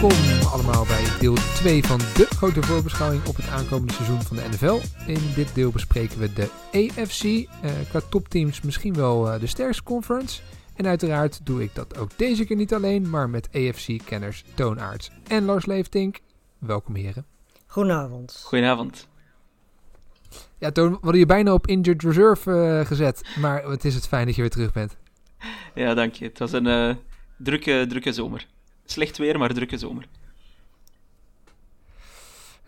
welkom allemaal bij deel 2 van de grote voorbeschouwing op het aankomende seizoen van de NFL. In dit deel bespreken we de AFC, eh, qua topteams misschien wel eh, de sterkste conference. En uiteraard doe ik dat ook deze keer niet alleen, maar met AFC-kenners Toon Aerts en Lars Leeftink. Welkom heren. Goedenavond. Goedenavond. Ja, Toon, we hadden je bijna op injured reserve eh, gezet, maar het is het fijn dat je weer terug bent. Ja, dank je. Het was een eh, drukke, drukke zomer. Slecht weer, maar drukke zomer.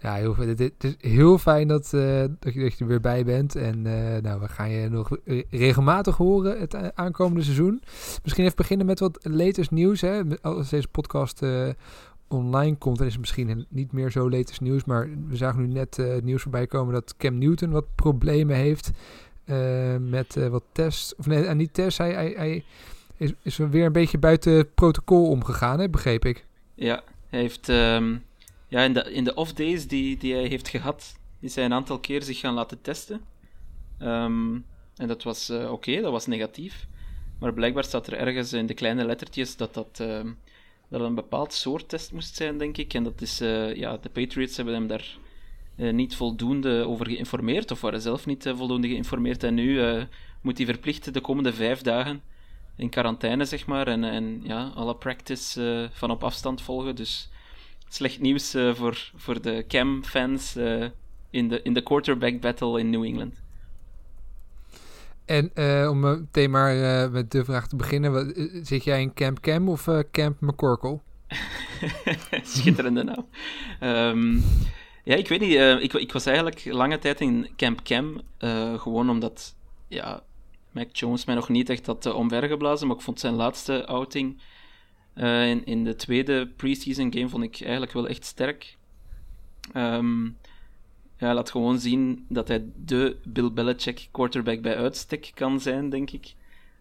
Ja, heel, het, is heel fijn dat, eh, dat, je, er weer bij bent. En eh, nou, we gaan je nog re- regelmatig horen het eh, aankomende seizoen. Misschien even beginnen met wat latest nieuws. Hè. Als deze podcast online komt, dan is het misschien niet meer zo latest nieuws. Maar we zagen nu net het nieuws voorbij komen dat Cam Newton wat problemen heeft met wat tests. Of nee, niet tests. Hij, hij, hij is, is weer een beetje buiten protocol omgegaan, hè, begreep ik. Ja, hij heeft ehm, ja, in de, in de off-days die, die hij heeft gehad, is hij een aantal keer zich gaan laten testen. Ehm, en dat was eh, oké, dat was negatief. Maar blijkbaar staat er ergens in de kleine lettertjes dat dat, ehm, dat een bepaald soort test moest zijn, denk ik. En dat is, eh, ja, de Patriots hebben hem daar eh, niet voldoende over geïnformeerd, of waren zelf niet voldoende geïnformeerd. En nu moet hij verplicht de komende vijf dagen in quarantaine, zeg maar. En, en ja, alle practice eh, van op afstand volgen. Dus slecht nieuws eh, voor, voor de Cam-fans eh, in, de, in de quarterback battle in New England. En om meteen maar met de vraag te beginnen. Wat, zit jij in Camp Cam of Camp McCorkle? Schitterende naam. Ehm, ja, ik weet niet. ik, ik was eigenlijk lange tijd in Camp Cam. gewoon omdat ja, Mac Jones mij nog niet echt had uh, omvergeblazen. Maar ik vond zijn laatste outing eh, in, in de tweede preseason game vond ik eigenlijk wel echt sterk. Ehm, ja, laat gewoon zien dat hij de Bill Belichick quarterback bij uitstek kan zijn, denk ik.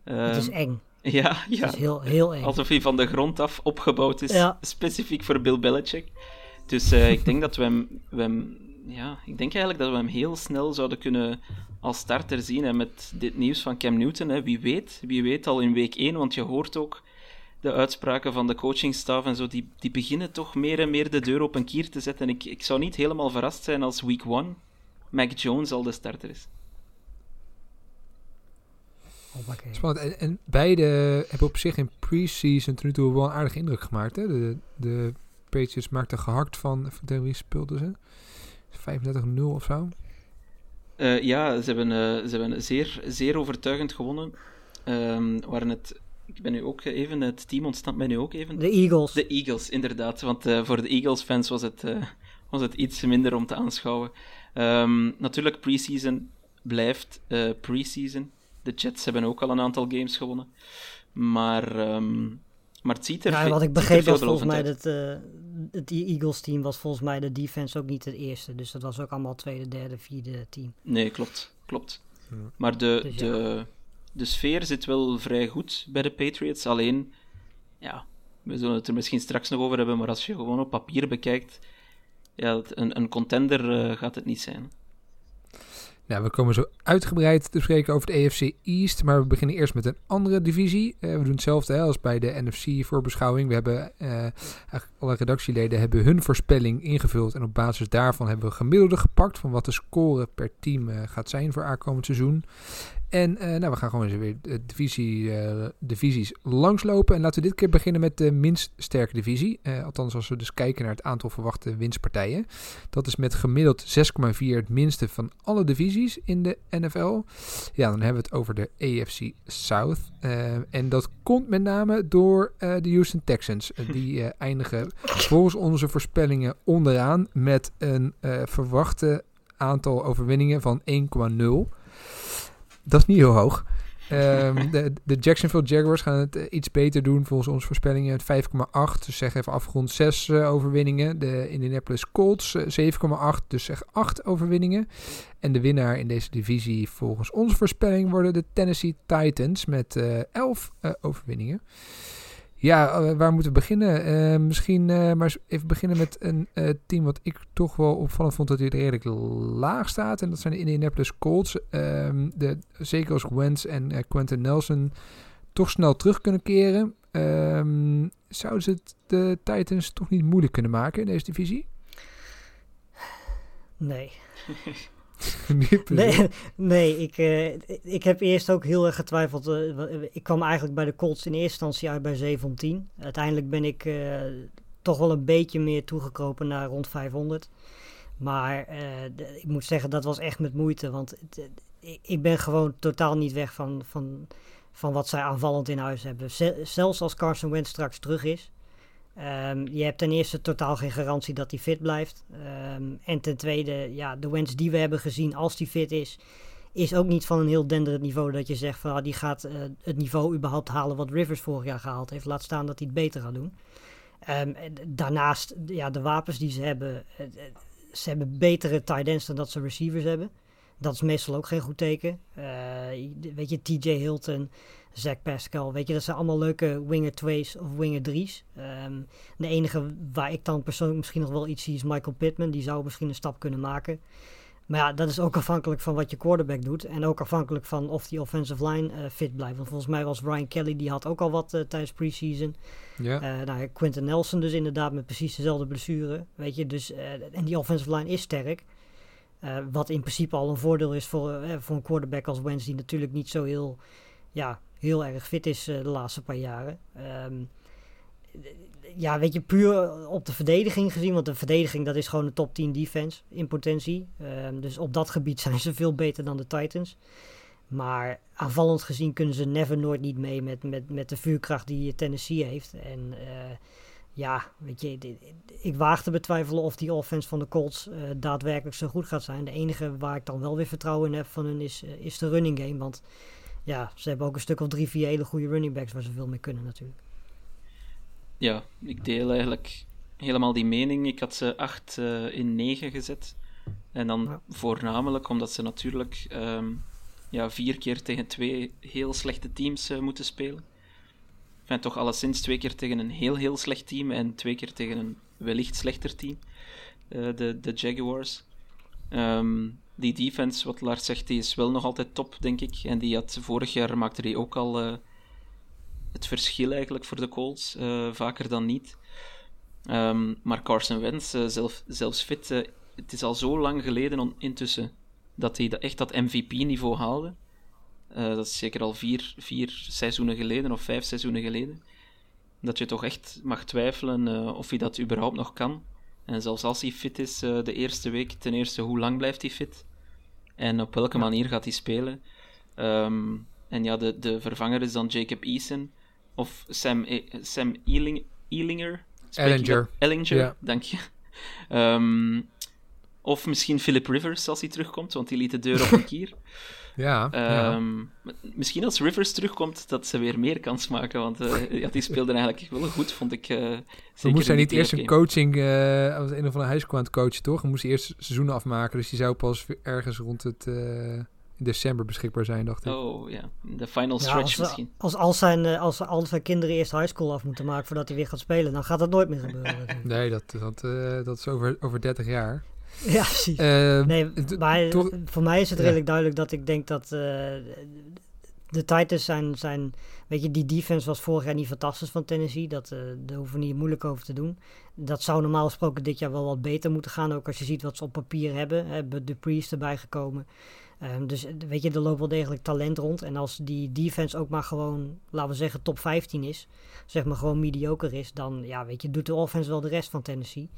Het is Ehm, eng. ja, ja. Het is heel, heel eng. Alsof hij van de grond af opgebouwd is, Ja. specifiek voor Bill Belichick. Dus eh, ik denk dat we hem, we hem, ja, ik denk eigenlijk dat we hem heel snel zouden kunnen als starter zien. En met dit nieuws van Cam Newton, hè, wie weet, wie weet al in week 1, want je hoort ook de uitspraken van de coachingstaf en zo, die, die beginnen toch meer en meer de deur op een kier te zetten. En ik, ik zou niet helemaal verrast zijn als week 1 Mac Jones al de starter is. Hoppakee. Spannend. En, en beide hebben op zich in pre-season tot nu toe wel een aardige indruk gemaakt. Hè? De, de Patriots maakten gehakt van, tegen wie speelden ze? 35-0 of zo. Eh, ja, ze hebben, eh, ze hebben zeer, zeer overtuigend gewonnen. Ehm, waren het, ik ben nu ook even, het team ontsnapt mij nu ook even. De Eagles. De Eagles, inderdaad. Want eh, voor de Eagles-fans was, het, was het iets minder om te aanschouwen. Ehm, natuurlijk, preseason blijft preseason. De Jets hebben ook al een aantal games gewonnen. Maar, ehm, maar het ziet er Ja, wat ik begreep was volgens mij dat eh, het Eagles team was volgens mij de defense ook niet het eerste. Dus dat was ook allemaal tweede, derde, vierde team. Nee, klopt. klopt. Ja. Maar de, Dus ja. de, de sfeer zit wel vrij goed bij de Patriots. Alleen, ja, we zullen het er misschien straks nog over hebben, maar als je gewoon op papier bekijkt, ja, een, een contender eh, gaat het niet zijn. Nou, we komen zo uitgebreid te spreken over de AFC East. Maar we beginnen eerst met een andere divisie. Eh, we doen hetzelfde hè, als bij de NFC voorbeschouwing. We hebben eigenlijk alle redactieleden hebben hun voorspelling ingevuld. En op basis daarvan hebben we gemiddelde gepakt van wat de score per team eh, gaat zijn voor aankomend seizoen. En eh, nou, we gaan gewoon eens weer de divisie, eh, divisies langslopen. En laten we dit keer beginnen met de minst sterke divisie. Eh, althans, als we dus kijken naar het aantal verwachte winstpartijen. Dat is met gemiddeld 6,4 het minste van alle divisies in de NFL. Ja, dan hebben we het over de AFC South. Eh, en dat komt met name door eh, de Houston Texans. Eh, die eh, eindigen volgens onze voorspellingen onderaan met een eh, verwachte aantal overwinningen van 1,0. Dat is niet heel hoog. Ehm, de, de Jacksonville Jaguars gaan het eh, iets beter doen volgens onze voorspellingen. Het 5,8, dus zeg even afgerond 6 eh, overwinningen. De Indianapolis Colts eh, 7,8, dus zeg 8 overwinningen. En de winnaar in deze divisie volgens onze voorspelling worden de Tennessee Titans met eh 11 eh, overwinningen. Ja, eh, waar moeten we beginnen? Eh, misschien eh, maar eens even beginnen met een eh, team wat ik toch wel opvallend vond dat hij redelijk laag staat. En dat zijn de Indianapolis Colts. Ehm, de, zeker als Wentz en eh, Quentin Nelson toch snel terug kunnen keren. Ehm, zouden ze het de Titans toch niet moeilijk kunnen maken in deze divisie? Nee. Niet. Nee, nee ik, eh, ik heb eerst ook heel erg getwijfeld. eh, ik kwam eigenlijk bij de Colts in eerste instantie uit bij 7 om 10. Uiteindelijk ben ik eh, toch wel een beetje meer toegekropen naar rond 500. Maar ik moet zeggen, dat was echt met moeite. Want ik- ben gewoon totaal niet weg van, van, van wat zij aanvallend in huis hebben. Ze- zelfs als Carson Wentz straks terug is. Ehm, je hebt ten eerste totaal geen garantie dat hij fit blijft. Ehm, en ten tweede, ja, de Wentz die we hebben gezien als die fit is, is ook niet van een heel denderend niveau dat je zegt van ah, die gaat eh, het niveau überhaupt halen wat Rivers vorig jaar gehaald heeft. Laat staan dat hij het beter gaat doen. Ehm, daarnaast, ja, de wapens die ze hebben, eh, ze hebben betere tight ends dan dat ze receivers hebben. Dat is meestal ook geen goed teken. Eh, weet je, TJ Hilton, Zach Pascal, weet je, dat zijn allemaal leuke winger 2's of winger 3's. Ehm, de enige waar ik dan persoonlijk misschien nog wel iets zie is Michael Pittman. Die zou misschien een stap kunnen maken. Maar ja, dat is ook afhankelijk van wat je quarterback doet. En ook afhankelijk van of die offensive line eh, fit blijft. Want volgens mij was Ryan Kelly, die had ook al wat eh, tijdens preseason. Ja. Eh nou, Quentin Nelson dus inderdaad met precies dezelfde blessure. Weet je, dus, en die offensive line is sterk. Wat in principe al een voordeel is voor, voor een quarterback als Wentz, die natuurlijk niet zo heel, ja, heel erg fit is eh, de laatste paar jaren. Ehm, ja, weet je, puur op de verdediging gezien, want de verdediging dat is gewoon een top 10 defense in potentie. Ehm, dus op dat gebied zijn ze veel beter dan de Titans. Maar aanvallend gezien kunnen ze never nooit niet mee met, met, met de vuurkracht die Tennessee heeft. En eh, ja, weet je, ik waag te betwijfelen of die offense van de Colts eh, daadwerkelijk zo goed gaat zijn. De enige waar ik dan wel weer vertrouwen in heb van hun is, eh, is de running game. Want ja, ze hebben ook een stuk of drie, vier hele goede running backs waar ze veel mee kunnen natuurlijk. Ja, ik deel eigenlijk helemaal die mening. Ik had ze 8 in 9 gezet. En dan Ja. voornamelijk omdat ze natuurlijk ehm, ja, vier keer tegen twee heel slechte teams eh, moeten spelen. Enfin, toch alleszins twee keer tegen een heel, heel slecht team en twee keer tegen een wellicht slechter team. Eh, de, de Jaguars. Ehm, die defense, wat Lars zegt, die is wel nog altijd top, denk ik. En die had vorig jaar maakte die ook al eh, het verschil eigenlijk voor de Colts, eh, vaker dan niet. Ehm, maar Carson Wentz, eh, zelf, zelfs fit, het is al zo lang geleden intussen dat hij dat, echt dat MVP-niveau haalde. Dat is zeker al vier, vier seizoenen geleden of vijf seizoenen geleden. Dat je toch echt mag twijfelen of hij dat überhaupt nog kan. En zelfs als hij fit is, eh, de eerste week, ten eerste, hoe lang blijft hij fit? En op welke manier gaat hij spelen? Ehm, en ja, de, de vervanger is dan Jacob Eason of Sam, E- Sam Ealing, Ealinger. Ellinger. Ellinger, dank je. Ehm, of misschien Philip Rivers als hij terugkomt, want die liet de deur op een kier. Ja, ja. Ehm, Misschien als Rivers terugkomt, dat ze weer meer kans maken. Want eh, ja, die speelde eigenlijk wel goed, vond ik. eh We zeker moest hij niet eerst een coaching, eh als een of andere high school aan het coachen, toch? Dan moest hij eerst seizoenen afmaken, dus die zou pas ergens rond het eh, in december beschikbaar zijn, dacht ik. Oh ja, de final Ja, stretch als, misschien. als, als, zijn, als al zijn kinderen eerst high school af moeten maken voordat hij weer gaat spelen, dan gaat dat nooit meer gebeuren. Nee, dat, dat, eh, dat is over, over 30 jaar. Ja, precies. Eh, Nee, maar voor mij is het ja. redelijk duidelijk dat ik denk dat eh, de Titans zijn, zijn... Weet je, die defense was vorig jaar niet fantastisch van Tennessee. Dat, eh daar hoeven we niet moeilijk over te doen. Dat zou normaal gesproken dit jaar wel wat beter moeten gaan. Ook als je ziet wat ze op papier hebben. Hebben de Priest erbij gekomen. Ehm, dus eh, weet je, er loopt wel degelijk talent rond. En als die defense ook maar gewoon, laten we zeggen, top 15 is. Zeg maar gewoon mediocre is. Dan, ja, weet je, doet de offense wel de rest van Tennessee.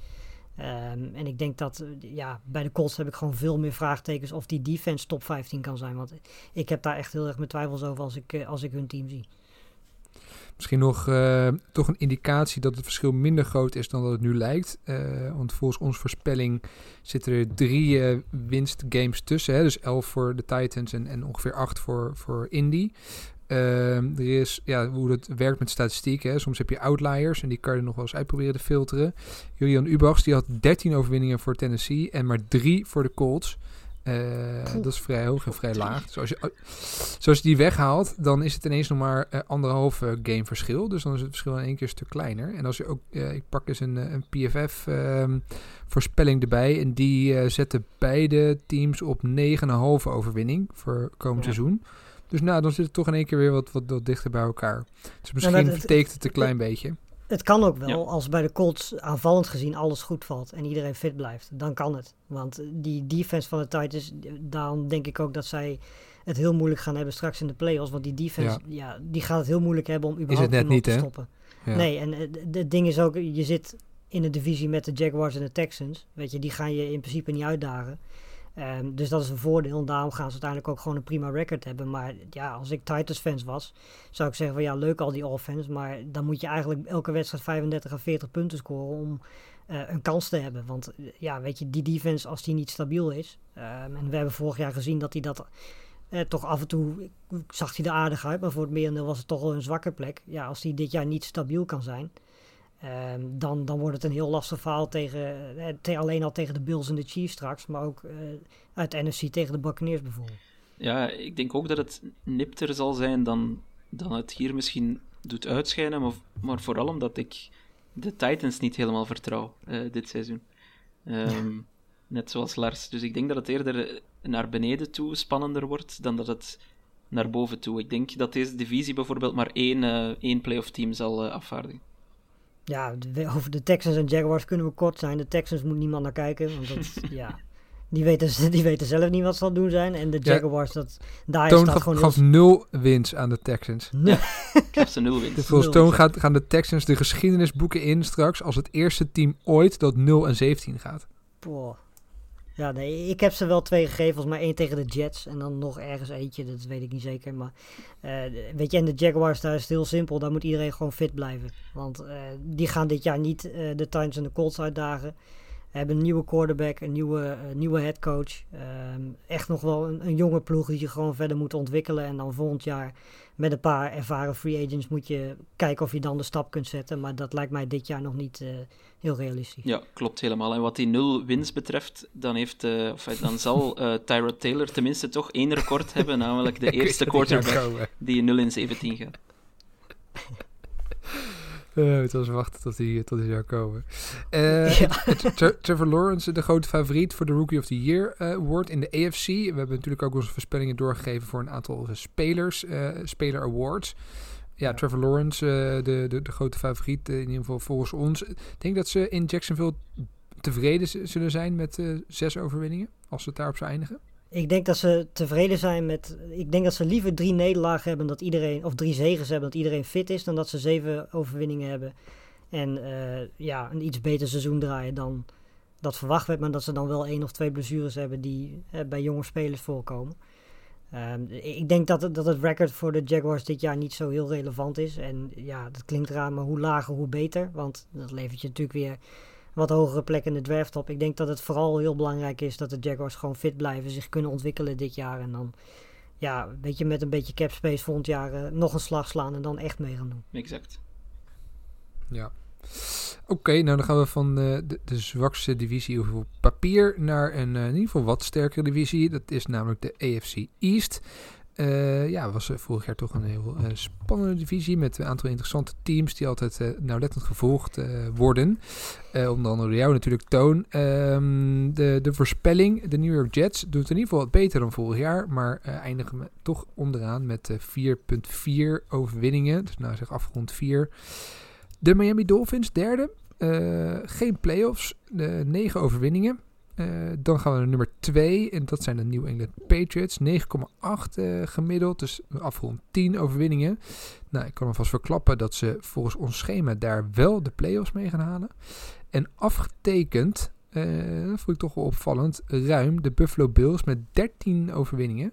Ehm, en ik denk dat, eh, ja, bij de Colts heb ik gewoon veel meer vraagtekens of die defense top 15 kan zijn. Want ik heb daar echt heel erg mijn twijfels over als ik, eh, als ik hun team zie. Misschien nog uh, toch een indicatie dat het verschil minder groot is dan dat het nu lijkt. Want volgens onze voorspelling zitten er drie winstgames tussen. Hè? Dus elf voor de Titans en, en ongeveer acht voor, voor Indy. Ehm, er is ja, hoe het werkt met statistieken. Soms heb je outliers en die kan je nog wel eens uitproberen te filteren. Julian Ubachs die had 13 overwinningen voor Tennessee en maar drie voor de Colts. Uh, dat is vrij hoog en vrij laag. Dus als je, zoals je die weghaalt, dan is het ineens nog maar uh, anderhalve game verschil. Dus dan is het verschil in één keer een stuk kleiner. En als je ook, ik pak eens een, een PFF um, voorspelling erbij. En die zetten beide teams op 9,5 overwinning voor komend ja. seizoen. Dus nou, dan zit het toch in één keer weer wat, wat, wat dichter bij elkaar. Dus misschien ja, vertekent het een klein beetje. Het kan ook wel, ja. als bij de Colts aanvallend gezien alles goed valt en iedereen fit blijft. Dan kan het. Want die defense van de Titans, daarom denk ik ook dat zij het heel moeilijk gaan hebben straks in de playoffs. Want die defense, ja. ja die gaat het heel moeilijk hebben om überhaupt is het net niet, te hè? stoppen. Ja. Nee, en het ding is ook, je zit in een divisie met de Jaguars en de Texans. Weet je, die gaan je in principe niet uitdagen. Um, dus dat is een voordeel. En daarom gaan ze uiteindelijk ook gewoon een prima record hebben. Maar ja, als ik Titans fans was, zou ik zeggen van ja, leuk al die offense. Maar dan moet je eigenlijk elke wedstrijd 35 à 40 punten scoren om uh, een kans te hebben. Want ja, weet je, die defense, als die niet stabiel is. Um, en we hebben vorig jaar gezien dat hij dat eh, toch af en toe zag hij er aardig uit. Maar voor het merendeel was het toch wel een zwakke plek. Ja, als die dit jaar niet stabiel kan zijn. Um, dan, dan wordt het een heel lastig verhaal tegen, eh, te, alleen al tegen de Bills en de Chiefs straks, maar ook uh, uit NFC tegen de Buccaneers bijvoorbeeld. Ja, ik denk ook dat het nipter zal zijn dan, dan het hier misschien doet uitschijnen, maar, maar vooral omdat ik de Titans niet helemaal vertrouw uh, dit seizoen. Um, net zoals Lars. Dus ik denk dat het eerder naar beneden toe spannender wordt dan dat het naar boven toe. Ik denk dat deze divisie bijvoorbeeld maar één, uh, één playoff team zal afvaardigen. Ja, over de Texans en Jaguars kunnen we kort zijn. De Texans moet niemand naar kijken, want dat, ja, die weten, die weten zelf niet wat ze aan het doen zijn. En de Jaguars, ja. dat, daar Toon staat gaf, gewoon... gaf nul wins aan de Texans. Nee. Ik heb ze nul wins. Dus volgens Toon gaat, gaan de Texans de geschiedenisboeken in straks als het eerste team ooit dat 0 en 17 gaat. Boah. Ja, nee, ik heb ze wel twee gegeven, mij één tegen de Jets en dan nog ergens eentje, dat weet ik niet zeker. Maar uh, weet je, en de Jaguars, daar is het heel simpel, daar moet iedereen gewoon fit blijven. Want uh, die gaan dit jaar niet uh, de Titans en de Colts uitdagen. Hebben een nieuwe quarterback, een nieuwe, nieuwe headcoach. Um, echt nog wel een, een, jonge ploeg die je gewoon verder moet ontwikkelen. En dan volgend jaar met een paar ervaren free agents moet je kijken of je dan de stap kunt zetten. Maar dat lijkt mij dit jaar nog niet uh, heel realistisch. Ja, klopt helemaal. En wat die nul wins betreft, dan, heeft, uh, of dan zal uh, Tyrod Taylor tenminste toch één record hebben, namelijk de eerste quarterback die 0 in 17 gaat. Uh, het was wachten tot hij, tot hij zou komen. Uh, ja. Trevor Lawrence, de grote favoriet voor de Rookie of the Year uh, award in de AFC. We hebben natuurlijk ook onze voorspellingen doorgegeven voor een aantal spelers, speler awards. Ja, Trevor Lawrence, de, de, de grote favoriet in ieder geval volgens ons. Ik denk dat ze in Jacksonville tevreden zullen zijn met zes overwinningen, als ze het daarop zou eindigen. Ik denk dat ze tevreden zijn met. Ik denk dat ze liever drie nederlagen hebben dat iedereen. Of drie zegens hebben dat iedereen fit is. Dan dat ze zeven overwinningen hebben. En uh, ja, een iets beter seizoen draaien dan dat verwacht werd. Maar dat ze dan wel één of twee blessures hebben die uh, bij jonge spelers voorkomen. Um, ik denk dat dat het record voor de Jaguars dit jaar niet zo heel relevant is. En ja, dat klinkt raar, maar hoe lager, hoe beter. Want dat levert je natuurlijk weer wat hogere plek in de draft op. Ik denk dat het vooral heel belangrijk is dat de Jaguars gewoon fit blijven, zich kunnen ontwikkelen dit jaar. En dan, ja, weet je, met een beetje cap space volgend jaar uh, nog een slag slaan en dan echt mee gaan doen. Exact. Ja. Oké, okay, nou dan gaan we van uh, de, de, zwakste divisie op papier naar een uh, in ieder geval wat sterkere divisie. Dat is namelijk de AFC East. Uh, ja, was vorig jaar toch een heel uh, spannende divisie met een aantal interessante teams die altijd nauwlettend gevolgd worden. onder andere jou natuurlijk, Toon. Um, de, de voorspelling, de New York Jets, doet in ieder geval wat beter dan vorig jaar, maar eindigen toch onderaan met 4,4 overwinningen. Dus nou zeg afgerond 4. De Miami Dolphins, derde. geen playoffs, 9 overwinningen. Uh, dan gaan we naar nummer 2 en dat zijn de New England Patriots. 9,8 uh, gemiddeld, dus afgerond 10 overwinningen. Nou, ik kan alvast verklappen dat ze volgens ons schema daar wel de playoffs mee gaan halen. En afgetekend, uh, dat vond ik toch wel opvallend, ruim de Buffalo Bills met 13 overwinningen.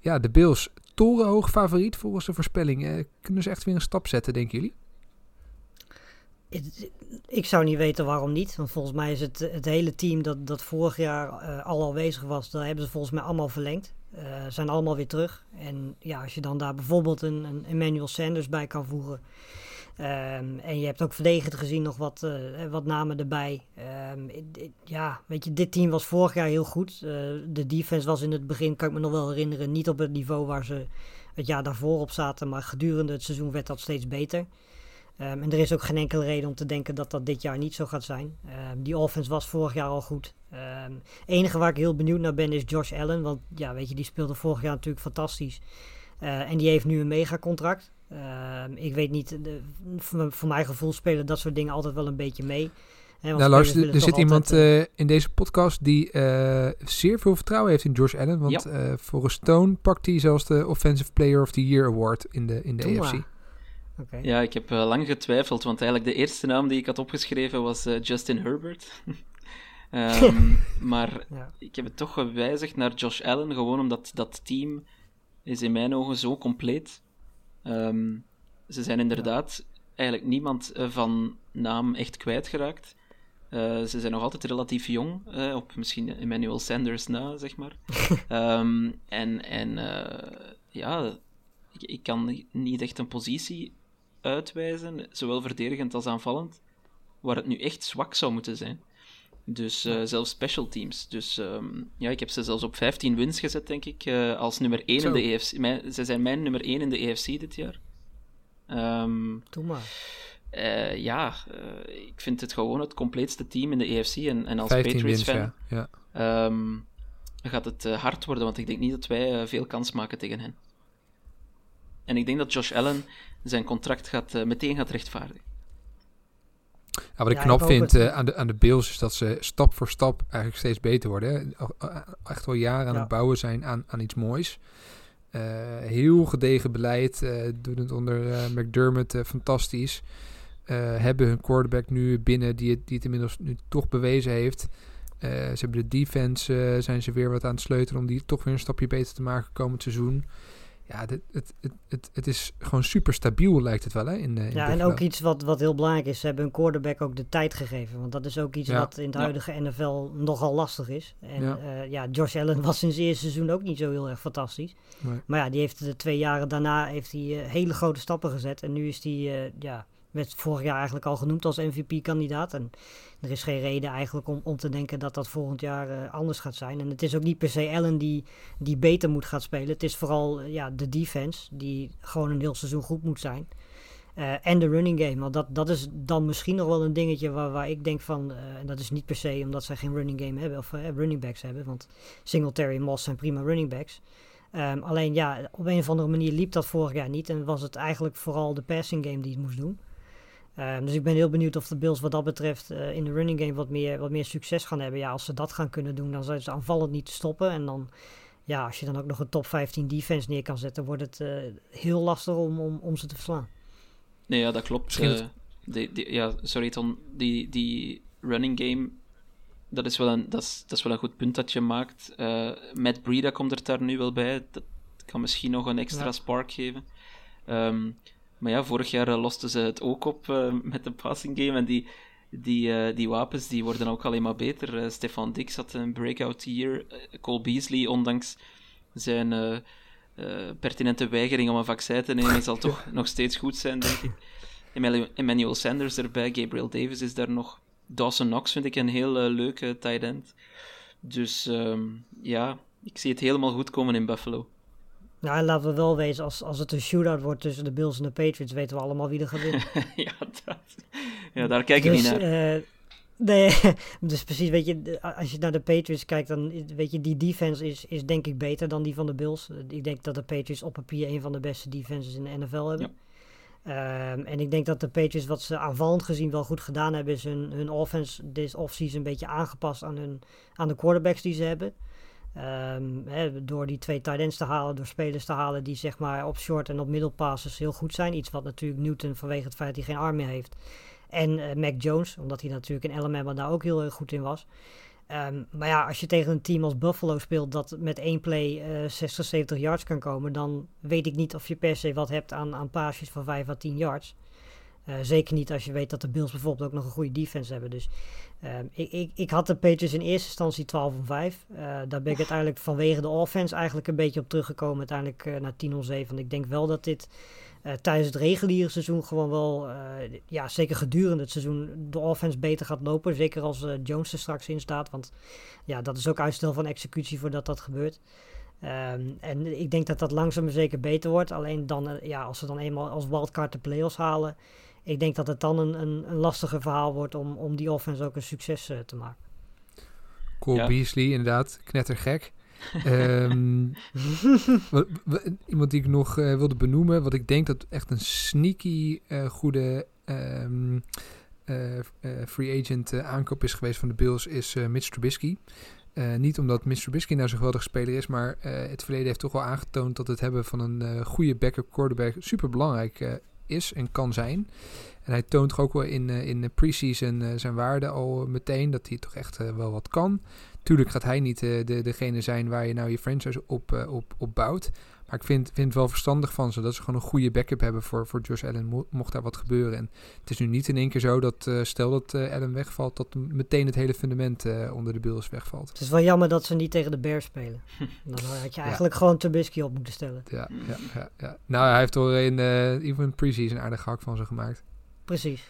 Ja, de Bills torenhoog favoriet volgens de voorspelling. Eh, kunnen ze echt weer een stap zetten, denken jullie? Ik zou niet weten waarom niet. Want volgens mij is het, het hele team dat, dat vorig jaar eh, al aanwezig was, daar hebben ze volgens mij allemaal verlengd. Eh zijn allemaal weer terug. En ja, als je dan daar bijvoorbeeld een, een Emmanuel Sanders bij kan voegen. ehm, en je hebt ook verdedigend gezien nog wat, eh, wat namen erbij. Ehm, ja, weet je, dit team was vorig jaar heel goed. De defense was in het begin, kan ik me nog wel herinneren, niet op het niveau waar ze het jaar daarvoor op zaten. Maar gedurende het seizoen werd dat steeds beter. Ehm, en er is ook geen enkele reden om te denken dat dat dit jaar niet zo gaat zijn. Ehm, die offense was vorig jaar al goed. Ehm enige waar ik heel benieuwd naar ben is Josh Allen. Want ja, weet je, die speelde vorig jaar natuurlijk fantastisch. Eh, en die heeft nu een megacontract. Ehm ik weet niet, de, voor, voor mijn gevoel spelen dat soort dingen altijd wel een beetje mee. Hè, want Nou, Lars, spelers er, zit iemand altijd, eh, eh, in deze podcast die eh, zeer veel vertrouwen heeft in Josh Allen. Want eh, volgens Stone pakt hij zelfs de Offensive Player of the Year Award in de, in de Doe AFC. maar. Ja, ik heb eh, lang getwijfeld, want eigenlijk de eerste naam die ik had opgeschreven was eh, Justin Herbert. Ehm, maar Ja. ik heb het toch gewijzigd naar Josh Allen, gewoon omdat dat team is in mijn ogen zo compleet. Ehm, ze zijn inderdaad eigenlijk niemand eh, van naam echt kwijtgeraakt. Eh ze zijn nog altijd relatief jong, op misschien Emmanuel Sanders na, zeg maar. Ehm, en en ja, ik, ik kan niet echt een positie uitwijzen, zowel verdedigend als aanvallend, waar het nu echt zwak zou moeten zijn. Dus eh, zelfs special teams. Dus ehm, ja, ik heb ze zelfs op 15 wins gezet, denk ik, eh, als nummer 1 Zo. in de EFC. Mijn, ze zijn mijn nummer 1 in de EFC dit jaar. Ehm, Doe maar. eh, ja, ik vind het gewoon het compleetste team in de EFC. En, en als 15 wins, Patriots-fan ja. ja. ehm, gaat het hard worden, want ik denk niet dat wij veel kans maken tegen hen. En ik denk dat Josh Allen zijn contract gaat, eh, meteen gaat rechtvaardigen. Ja, wat ik Ja, knap ik vind eh, aan, de, aan de Bills is dat ze stap voor stap eigenlijk steeds beter worden. Hè. Al- Echt al jaren aan Ja. het bouwen zijn aan, aan iets moois. Eh, heel gedegen beleid. eh doen het onder eh, McDermott eh, fantastisch. Eh, hebben hun quarterback nu binnen die het, die het inmiddels nu toch bewezen heeft. Eh, ze hebben de defense, eh, zijn ze weer wat aan het sleutelen om die toch weer een stapje beter te maken komend seizoen. Ja, dit, het, het, het, het is gewoon super stabiel lijkt het wel hè, in, eh, in Ja, en ook iets wat, wat heel belangrijk is, ze hebben hun quarterback ook de tijd gegeven. Want dat is ook iets Ja. wat in de Ja. huidige NFL nogal lastig is. En Ja. ja. ja, Josh Allen was in zijn eerste seizoen ook niet zo heel erg fantastisch. Nee. Maar ja, die heeft de twee jaren daarna heeft hij, eh, hele grote stappen gezet. En nu is hij, eh, ja, werd vorig jaar eigenlijk al genoemd als MVP-kandidaat. En er is geen reden eigenlijk om, om te denken dat dat volgend jaar eh, anders gaat zijn. En het is ook niet per se Allen die, die beter moet gaan spelen. Het is vooral eh, ja, de defense die gewoon een heel seizoen goed moet zijn. Eh, en de running game. Want dat, dat is dan misschien nog wel een dingetje waar, waar ik denk van. en dat is niet per se omdat zij geen running game hebben of running backs hebben. Want Singletary en Moss zijn prima running backs. Ehm, alleen ja, op een of andere manier liep dat vorig jaar niet. En was het eigenlijk vooral de passing game die het moest doen. Ehm, dus ik ben heel benieuwd of de Bills wat dat betreft eh, in de running game wat meer, wat meer succes gaan hebben. Ja, als ze dat gaan kunnen doen, dan zijn ze aanvallend niet te stoppen. En dan, ja, als je dan ook nog een top 15 defense neer kan zetten, wordt het eh, heel lastig om, om, om ze te verslaan. Nee, ja, dat klopt. Misschien Eh, die, die, ja, sorry Ton, die, die running game, dat is, wel een, dat, is, dat is wel een goed punt dat je maakt. Eh Matt Breida komt er daar nu wel bij. Dat kan misschien nog een extra Ja. spark geven. Ehm, maar ja, vorig jaar eh, losten ze het ook op eh, met de passing game. En die, die, eh, die wapens die worden ook alleen maar beter. Stefan Dix had een breakout year. Cole Beasley, ondanks zijn pertinente weigering om een vaccin te nemen, zal toch nog steeds goed zijn, denk ik. Emmanuel- Sanders erbij, Gabriel Davis is daar nog. Dawson Knox vind ik een heel leuke tight end. Dus ehm, ja, ik zie het helemaal goed komen in Buffalo. Nou, en laten we wel wezen, als, als het een shootout wordt tussen de Bills en de Patriots, weten we allemaal wie er gaat winnen. ja, dat, ja, daar kijk ik dus, niet naar. eh, nee, dus precies, weet je, als je naar de Patriots kijkt, dan weet je, die defense is, is denk ik beter dan die van de Bills. Eh, Ik denk dat de Patriots op papier een van de beste defenses in de NFL hebben. Ehm, en ik denk dat de Patriots, wat ze aanvallend gezien wel goed gedaan hebben, is hun, hun offense deze offseason een beetje aangepast aan, hun, aan de quarterbacks die ze hebben. Ehm, door die twee tight ends te halen, door spelers te halen die zeg maar op short en op middle passes heel goed zijn. Iets wat natuurlijk Newton vanwege het feit dat hij geen arm meer heeft. En eh, Mac Jones, omdat hij natuurlijk in Alabama daar ook heel erg goed in was. Ehm, maar ja, als je tegen een team als Buffalo speelt dat met één play eh 60, 70 yards kan komen, dan weet ik niet of je per se wat hebt aan, aan paasjes van 5 à 10 yards. Eh, zeker niet als je weet dat de Bills bijvoorbeeld ook nog een goede defense hebben. Dus ehm, ik, ik, ik had de Patriots in eerste instantie 12 om 5. Eh, daar ben ik uiteindelijk vanwege de offense eigenlijk een beetje op teruggekomen. Uiteindelijk eh, naar 10 om 7. Want ik denk wel dat dit tijdens het reguliere seizoen gewoon wel, ja, zeker gedurende het seizoen, de offense beter gaat lopen. Zeker als Jones er straks in staat. Want ja, dat is ook uitstel van executie voordat dat gebeurt. Ehm, en ik denk dat dat langzaam maar zeker beter wordt. Alleen dan, ja, als ze dan eenmaal als wildcard de playoffs halen. Ik denk dat het dan een, een, een lastiger verhaal wordt om, om die offense ook een succes eh, te maken. Cole Ja. Beasley, inderdaad, knettergek. Ehm, wat- wa- iemand die ik nog eh, wilde benoemen, wat ik denk dat echt een sneaky eh, goede ehm, eh, eh, free agent aankoop is geweest van de Bills, is eh, Mitch Trubisky. Eh, niet omdat Mitch Trubisky nou zo'n geweldige speler is, maar eh, het verleden heeft toch wel aangetoond dat het hebben van een eh, goede backup quarterback super belangrijk eh, is en kan zijn. En hij toont toch ook wel in, eh, in de preseason eh, zijn waarde al meteen dat hij toch echt eh, wel wat kan. Tuurlijk gaat hij niet eh, de, degene zijn waar je nou je franchise op, eh, op, op bouwt. Maar ik vind, vind het wel verstandig van ze dat ze gewoon een goede backup hebben voor, voor Josh Allen, mo- mocht daar wat gebeuren. En het is nu niet in één keer zo dat eh, stel dat eh, Allen wegvalt, dat meteen het hele fundament eh, onder de Bills wegvalt. Het is wel jammer dat ze niet tegen de Bears spelen. Dan had je eigenlijk gewoon Trubisky op moeten stellen. Ja, ja, ja, ja. Nou, hij heeft er in, eh even in preseason aardig hak van ze gemaakt. Precies.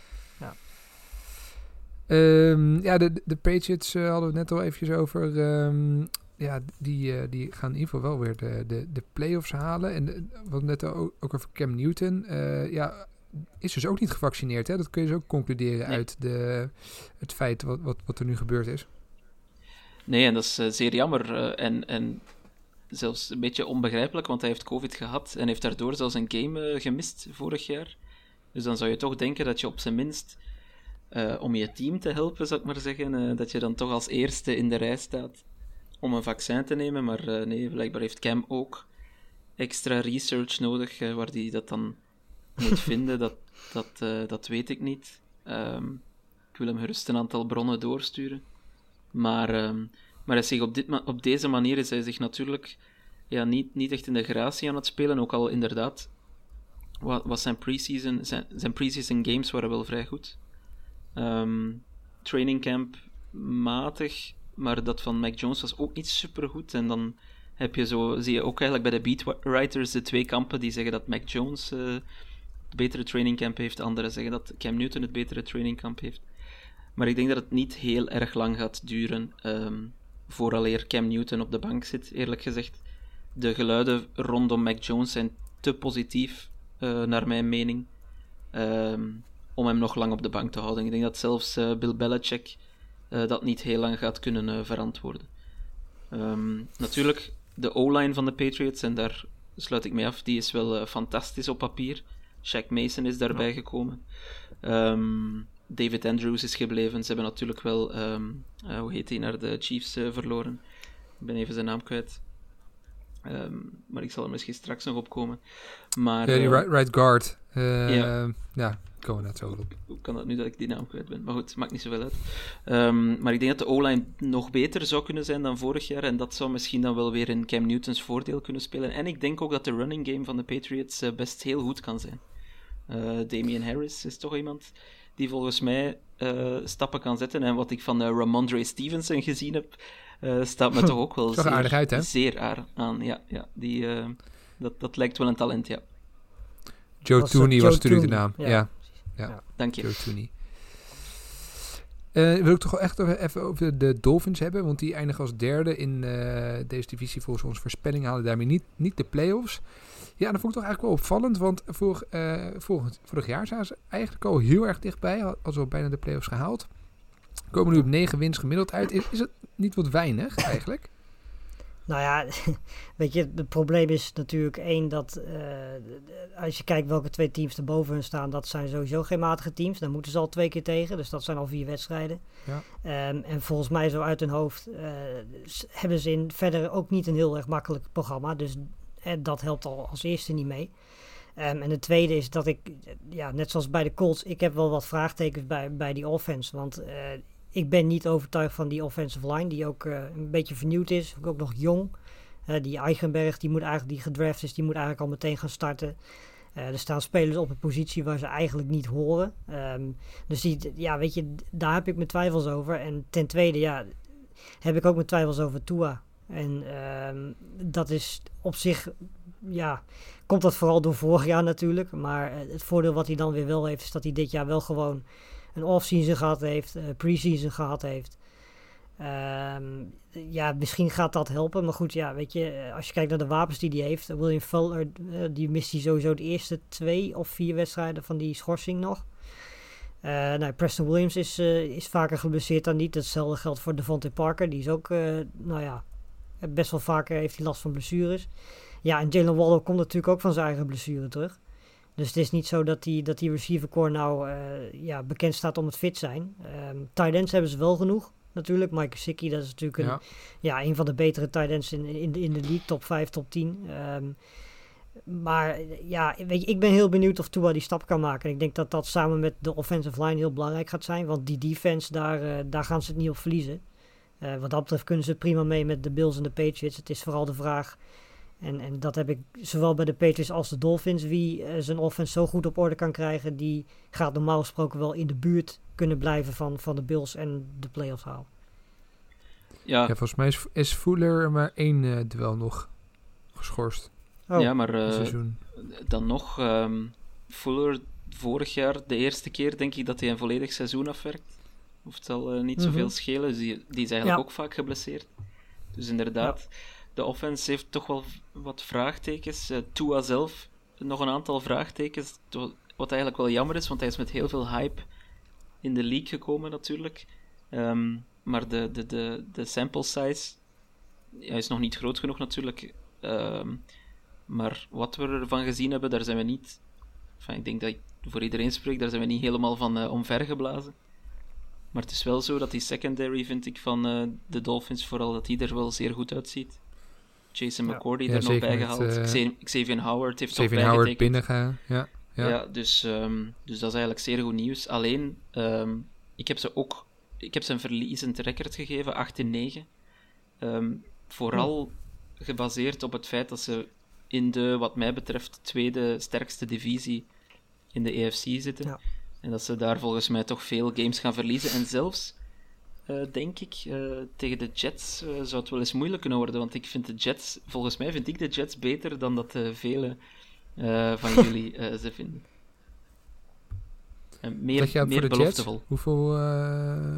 Ehm, ja, de, de Patriots eh, hadden we het net al eventjes over. Ehm, ja, die, eh, die gaan in ieder geval wel weer de, de, de playoffs halen. En de, wat net ook, ook over Cam Newton. eh, ja, is dus ook niet gevaccineerd. Hè? Dat kun je dus ook concluderen Nee. uit de, het feit wat, wat, wat er nu gebeurd is. Nee, en dat is eh, zeer jammer. eh, en, en zelfs een beetje onbegrijpelijk, want hij heeft COVID gehad en heeft daardoor zelfs een game eh, gemist vorig jaar. Dus dan zou je toch denken dat je op zijn minst, eh, om je team te helpen, zou ik maar zeggen, eh, dat je dan toch als eerste in de rij staat om een vaccin te nemen. Maar eh, nee, blijkbaar heeft Cam ook extra research nodig, waar hij dat dan moet vinden. Dat, dat, dat weet ik niet. Ehm, ik wil hem gerust een aantal bronnen doorsturen. Maar, ehm, maar hij zich op, dit op deze manier is hij zich natuurlijk ja, niet, niet echt in de gratie aan het spelen. Ook al inderdaad wa- was zijn preseason, zijn, zijn preseason games waren wel vrij goed. Ehm training camp matig, maar dat van Mac Jones was ook niet super goed. En dan heb je zo, zie je ook eigenlijk bij de beatwriters de twee kampen die zeggen dat Mac Jones eh, het betere training camp heeft, anderen zeggen dat Cam Newton het betere training camp heeft. Maar ik denk dat het niet heel erg lang gaat duren ehm vooraleer Cam Newton op de bank zit, eerlijk gezegd. De geluiden rondom Mac Jones zijn te positief, eh, naar mijn mening, ehm, om hem nog lang op de bank te houden. Ik denk dat zelfs eh, Bill Belichick eh, dat niet heel lang gaat kunnen verantwoorden. Ehm, natuurlijk, de O-line van de Patriots, en daar sluit ik mee af, die is wel fantastisch op papier. Shaq Mason is daarbij gekomen. Ehm, David Andrews is gebleven. Ze hebben natuurlijk wel, hoe heet hij, naar de Chiefs verloren. Ik ben even zijn naam kwijt. Ehm, maar ik zal er misschien straks nog op komen. Maar Ja, die eh, right, right guard. Eh, ja. ja. komen we net zo op. hoe kan dat nu dat ik die naam kwijt ben? Maar goed, maakt niet zoveel uit. Ehm, maar ik denk dat de O-line nog beter zou kunnen zijn dan vorig jaar. En dat zou misschien dan wel weer in Cam Newtons voordeel kunnen spelen. En ik denk ook dat de running game van de Patriots eh, best heel goed kan zijn. Eh Damian Harris is toch iemand die volgens mij stappen kan zetten. En wat ik van Ramondre Stevenson gezien heb, eh, staat me toch ook wel er zeer, aardig uit, hè? zeer aar- aan. Ja, ja die, eh, dat, dat lijkt wel een talent, ja. Joe Was, Tooney Joe was natuurlijk de naam. ja. Ja, Ja. Dank je. Joe Tooney. Eh, wil ik toch wel echt even over de Dolphins hebben. Want die eindigen als derde in eh, deze divisie volgens onze voorspelling. Halen daarmee niet, niet de play-offs. Ja, dat vond ik toch eigenlijk wel opvallend. Want vorig, eh, vorig, vorig jaar zaten ze eigenlijk al heel erg dichtbij. Al zo bijna de play-offs gehaald. Komen nu op negen wins gemiddeld uit. Is, is het niet wat weinig eigenlijk? Nou ja, weet je, het probleem is natuurlijk één dat eh, als je kijkt welke twee teams er boven hun staan, dat zijn sowieso geen matige teams. Dan moeten ze al twee keer tegen, dus dat zijn al vier wedstrijden. Ja. Ehm, en volgens mij zo uit hun hoofd eh, hebben ze in verder ook niet een heel erg makkelijk programma. Dus eh, dat helpt al als eerste niet mee. Ehm, en het tweede is dat ik, ja, net zoals bij de Colts, ik heb wel wat vraagtekens bij, bij die offense. Want ik ben niet overtuigd van die offensive line, die ook eh, een beetje vernieuwd is. Ook nog jong. Eh, die Eigenberg, die moet eigenlijk, die gedraft is, die moet eigenlijk al meteen gaan starten. Eh, er staan spelers op een positie waar ze eigenlijk niet horen. Ehm, dus die, ja, weet je, daar heb ik mijn twijfels over. En ten tweede, ja, heb ik ook mijn twijfels over Tua. En ehm, dat is op zich, ja, komt dat vooral door vorig jaar natuurlijk. Maar het voordeel wat hij dan weer wel heeft, is dat hij dit jaar wel gewoon een off-season gehad heeft, uh, pre-season gehad heeft. Ehm, ja, misschien gaat dat helpen. Maar goed, ja, weet je, eh, als je kijkt naar de wapens die hij heeft. William Fuller, die mist hij sowieso de eerste twee of vier wedstrijden van die schorsing nog. Uh, nou, Preston Williams is, is vaker geblesseerd dan niet. Hetzelfde geldt voor Devontae Parker. Die is ook, nou ja, best wel vaker heeft hij last van blessures. Ja, en Jalen Waller komt natuurlijk ook van zijn eigen blessure terug. Dus het is niet zo dat die, dat die receiver core nou ja, bekend staat om het fit zijn. Um, tight ends hebben ze wel genoeg natuurlijk. Mike Gesicki, dat is natuurlijk een, ja. ja. een van de betere tight ends in, in, de, in de league. Top 5, top 10. Um, maar ja, weet je, ik ben heel benieuwd of Tua die stap kan maken. Ik denk dat dat samen met de offensive line heel belangrijk gaat zijn. Want die defense, daar, uh, daar gaan ze het niet op verliezen. Uh, wat dat betreft kunnen ze prima mee met de Bills en de Patriots. Het is vooral de vraag, en, en dat heb ik zowel bij de Patriots als de Dolphins, wie uh, zijn offense zo goed op orde kan krijgen. Die gaat normaal gesproken wel in de buurt kunnen blijven van, van de Bills en de playoffs halen. Ja. ja, volgens mij is, is Fuller maar één duel nog geschorst. Oh, ja, maar uh, dan nog, um, Fuller vorig jaar, de eerste keer denk ik dat hij een volledig seizoen afwerkt. Of het zal uh, niet mm -hmm. zoveel schelen, dus die, die is eigenlijk ja. ook vaak geblesseerd. Dus inderdaad, ja. De offense heeft toch wel wat vraagtekens. Uh, Tua zelf, nog een aantal vraagtekens, wat eigenlijk wel jammer is, want hij is met heel veel hype in de league gekomen natuurlijk. Um, maar de, de, de, de sample size is nog niet groot genoeg natuurlijk. Um, maar wat we ervan gezien hebben, daar zijn we niet. Ik denk dat ik voor iedereen spreek, daar zijn we niet helemaal van uh, omvergeblazen. Maar het is wel zo dat die secondary, vind ik, van uh, de Dolphins, vooral dat die er wel zeer goed uitziet. Jason ja. McCourty ja, er nog bij gehaald. Uh, Xavier Howard heeft Xavier Howard binnengegaan, ja. Ja, ja dus, um, dus dat is eigenlijk zeer goed nieuws. Alleen, um, ik heb ze ook... Ik heb ze een verliezend record gegeven, 8 in 9. Um, vooral hm. gebaseerd op het feit dat ze in de, wat mij betreft, tweede sterkste divisie in de EFC zitten. Ja. En dat ze daar volgens mij toch veel games gaan verliezen. En zelfs, uh, denk ik, uh, tegen de Jets uh, zou het wel eens moeilijk kunnen worden. Want ik vind de Jets, volgens mij vind ik de Jets beter dan dat vele van jullie ze vinden. En meer, meer beloftevol. Hoeveel,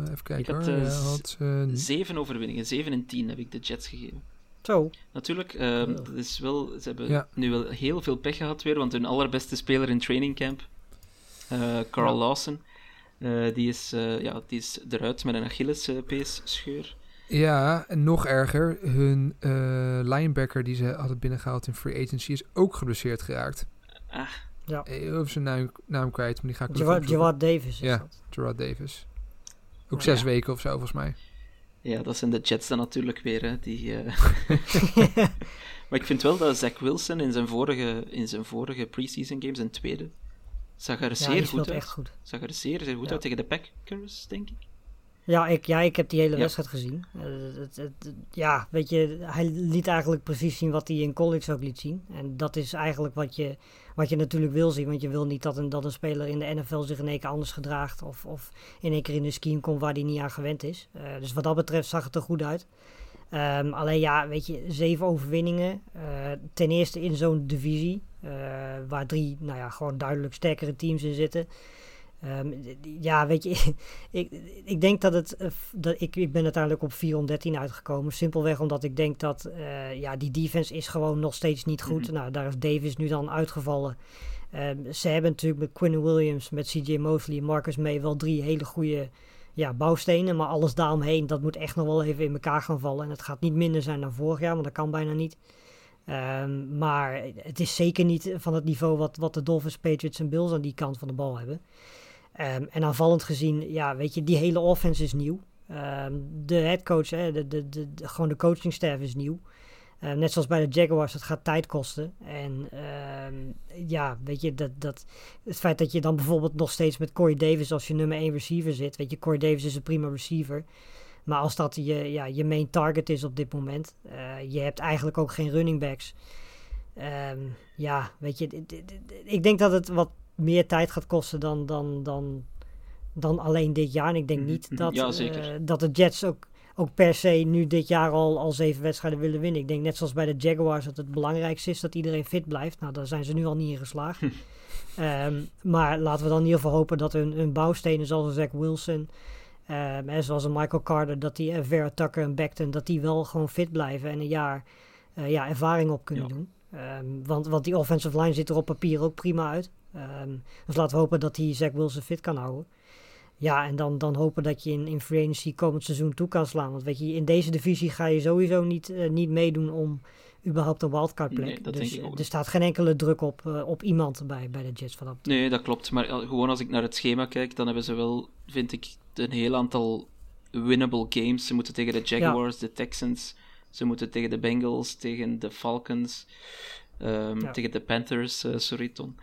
even kijken ik had, hoor. Ja, had, zeven overwinningen, 7 en 10 heb ik de Jets gegeven. Zo. Natuurlijk, um, dat is wel, ze hebben ja. nu wel heel veel pech gehad weer, want hun allerbeste speler in training camp, uh, Carl ja. Lawson, uh, die, is, uh, ja, die is eruit met een Achillespees-scheur. Ja, en nog erger, hun linebacker die ze hadden binnengehaald in free agency is ook geblesseerd geraakt. Ah. Ja. Even zijn naam, naam kwijt, maar die ga ik Gerard, Gerard Davis is ja, dat. Gerard Davis. Ook oh, zes ja. weken of zo, volgens mij. Ja, dat zijn de Jets dan natuurlijk weer. Hè, die, uh... maar ik vind wel dat Zach Wilson in zijn vorige, in zijn vorige preseason games, zijn tweede, zag er ja, zeer goed uit. Echt goed. Zag er zeer, zeer goed ja. uit tegen de Packers, denk ik. Ja, ik, ja, ik heb die hele wedstrijd gezien. Uh, het, het, ja, weet je, hij liet eigenlijk precies zien wat hij in college ook liet zien. En dat is eigenlijk wat je, wat je natuurlijk wil zien. Want je wil niet dat een, dat een speler in de NFL zich in één keer anders gedraagt. Of, of in één keer in een scheme komt waar hij niet aan gewend is. Uh, dus wat dat betreft zag het er goed uit. Um, alleen ja, weet je, zeven overwinningen. Uh, ten eerste in zo'n divisie. Waar drie, nou ja, gewoon duidelijk sterkere teams in zitten. Um, ja, weet je, ik, ik denk dat het. Dat ik, ik ben uiteindelijk op 413 uitgekomen. Simpelweg omdat ik denk dat. Uh, ja, die defense is gewoon nog steeds niet goed. Mm-hmm. Nou, daar is Davis nu dan uitgevallen. Um, ze hebben natuurlijk met Quinn Williams, met CJ Mosley en Marcus May wel drie hele goede ja, bouwstenen. Maar alles daaromheen, dat moet echt nog wel even in elkaar gaan vallen. En het gaat niet minder zijn dan vorig jaar, want dat kan bijna niet. Um, maar het is zeker niet van het niveau wat, wat de Dolphins, Patriots en Bills aan die kant van de bal hebben. Um, en aanvallend gezien, ja, weet je, die hele offense is nieuw. Um, de headcoach, hè, de, de, de, gewoon de coachingstaff is nieuw. Net zoals bij de Jaguars, het gaat tijd kosten. En ehm, ja, weet je, dat, dat, het feit dat je dan bijvoorbeeld nog steeds met Corey Davis als je nummer 1 receiver zit. Weet je, Corey Davis is een prima receiver. Maar als dat je, ja, je main target is op dit moment, uh, je hebt eigenlijk ook geen running backs. Um, ja, weet je, ik denk dat het wat meer tijd gaat kosten dan, dan, dan, dan alleen dit jaar. En ik denk niet dat, ja, uh, dat de Jets ook ook per se nu dit jaar al, al zeven wedstrijden willen winnen. Ik denk net zoals bij de Jaguars dat het belangrijkste is dat iedereen fit blijft. Nou, daar zijn ze nu al niet in geslaagd. um, maar laten we dan in ieder geval hopen dat hun, hun bouwstenen zoals Zach Wilson... Um, en zoals een Michael Carter, dat die en Vera Tucker en Beckton, dat die wel gewoon fit blijven en een jaar uh, ja, ervaring op kunnen ja. doen. Um, want, want die offensive line ziet er op papier ook prima uit. Um, dus laten we hopen dat hij Zach Wilson fit kan houden. Ja, en dan, dan hopen dat je in, in free agency komend seizoen toe kan slaan. Want weet je, in deze divisie ga je sowieso niet, uh, niet meedoen om überhaupt een wildcard plek. Nee, dat dus denk ik ook er staat geen enkele druk op, uh, op iemand bij, bij de Jets vanaf. Nee, dat klopt. Maar gewoon als ik naar het schema kijk, dan hebben ze wel, vind ik, een heel aantal winnable games. Ze moeten tegen de Jaguars, ja. de Texans, ze moeten tegen de Bengals, tegen de Falcons, um, ja. tegen de Panthers, uh, sorry Ton.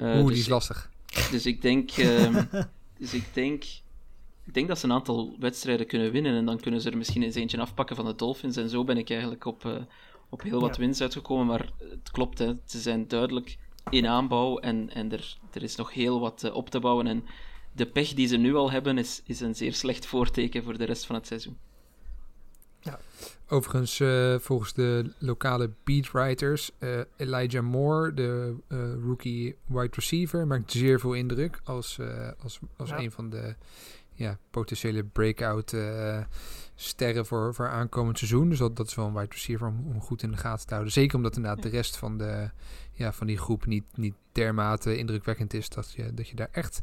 Oeh, dus, die is lastig. Dus ik denk... Um, Dus ik denk, ik denk dat ze een aantal wedstrijden kunnen winnen en dan kunnen ze er misschien eens eentje afpakken van de Dolphins. En zo ben ik eigenlijk op, uh, op heel wat ja. wins uitgekomen. Maar het klopt, hè, ze zijn duidelijk in aanbouw en, en er, er is nog heel wat uh, op te bouwen. En de pech die ze nu al hebben is, is een zeer slecht voorteken voor de rest van het seizoen. Ja. Overigens, uh, volgens de lokale beatwriters, uh, Elijah Moore, de uh, rookie wide receiver, maakt zeer veel indruk als, als, als ja. een van de ja, potentiële breakout sterren voor, voor aankomend seizoen. Dus dat, dat is wel een wide receiver om, om goed in de gaten te houden. Zeker omdat inderdaad de rest van, de, ja, van die groep niet, niet dermate indrukwekkend is dat je, dat je daar echt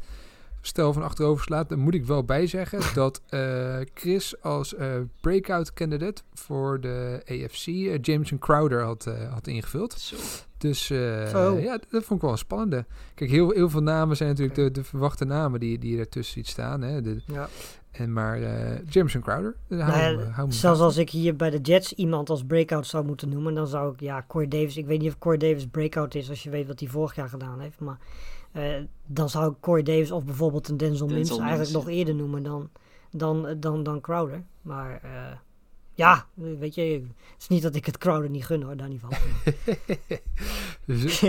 stel van achterover slaat, dan moet ik wel bijzeggen dat uh, Chris als uh, breakout candidate voor de AFC uh, Jameson Crowder had, had ingevuld. Zo. Dus oh. ja, dat vond ik wel een spannende. Kijk, heel, heel veel namen zijn natuurlijk de, de verwachte namen die, die ertussen ziet staan. Hè? De, ja. En maar Jameson Crowder, hou, nou ja, hou zelfs als ik hier bij de Jets iemand als breakout zou moeten noemen, dan zou ik, ja, Corey Davis, ik weet niet of Corey Davis breakout is als je weet wat hij vorig jaar gedaan heeft, maar uh, dan zou ik Corey Davis of bijvoorbeeld een Denzel, Denzel Mims eigenlijk nog eerder noemen dan, dan, dan, dan Crowder. Maar ja, weet je, het is niet dat ik het Crowder niet gun hoor, daar niet van. dus,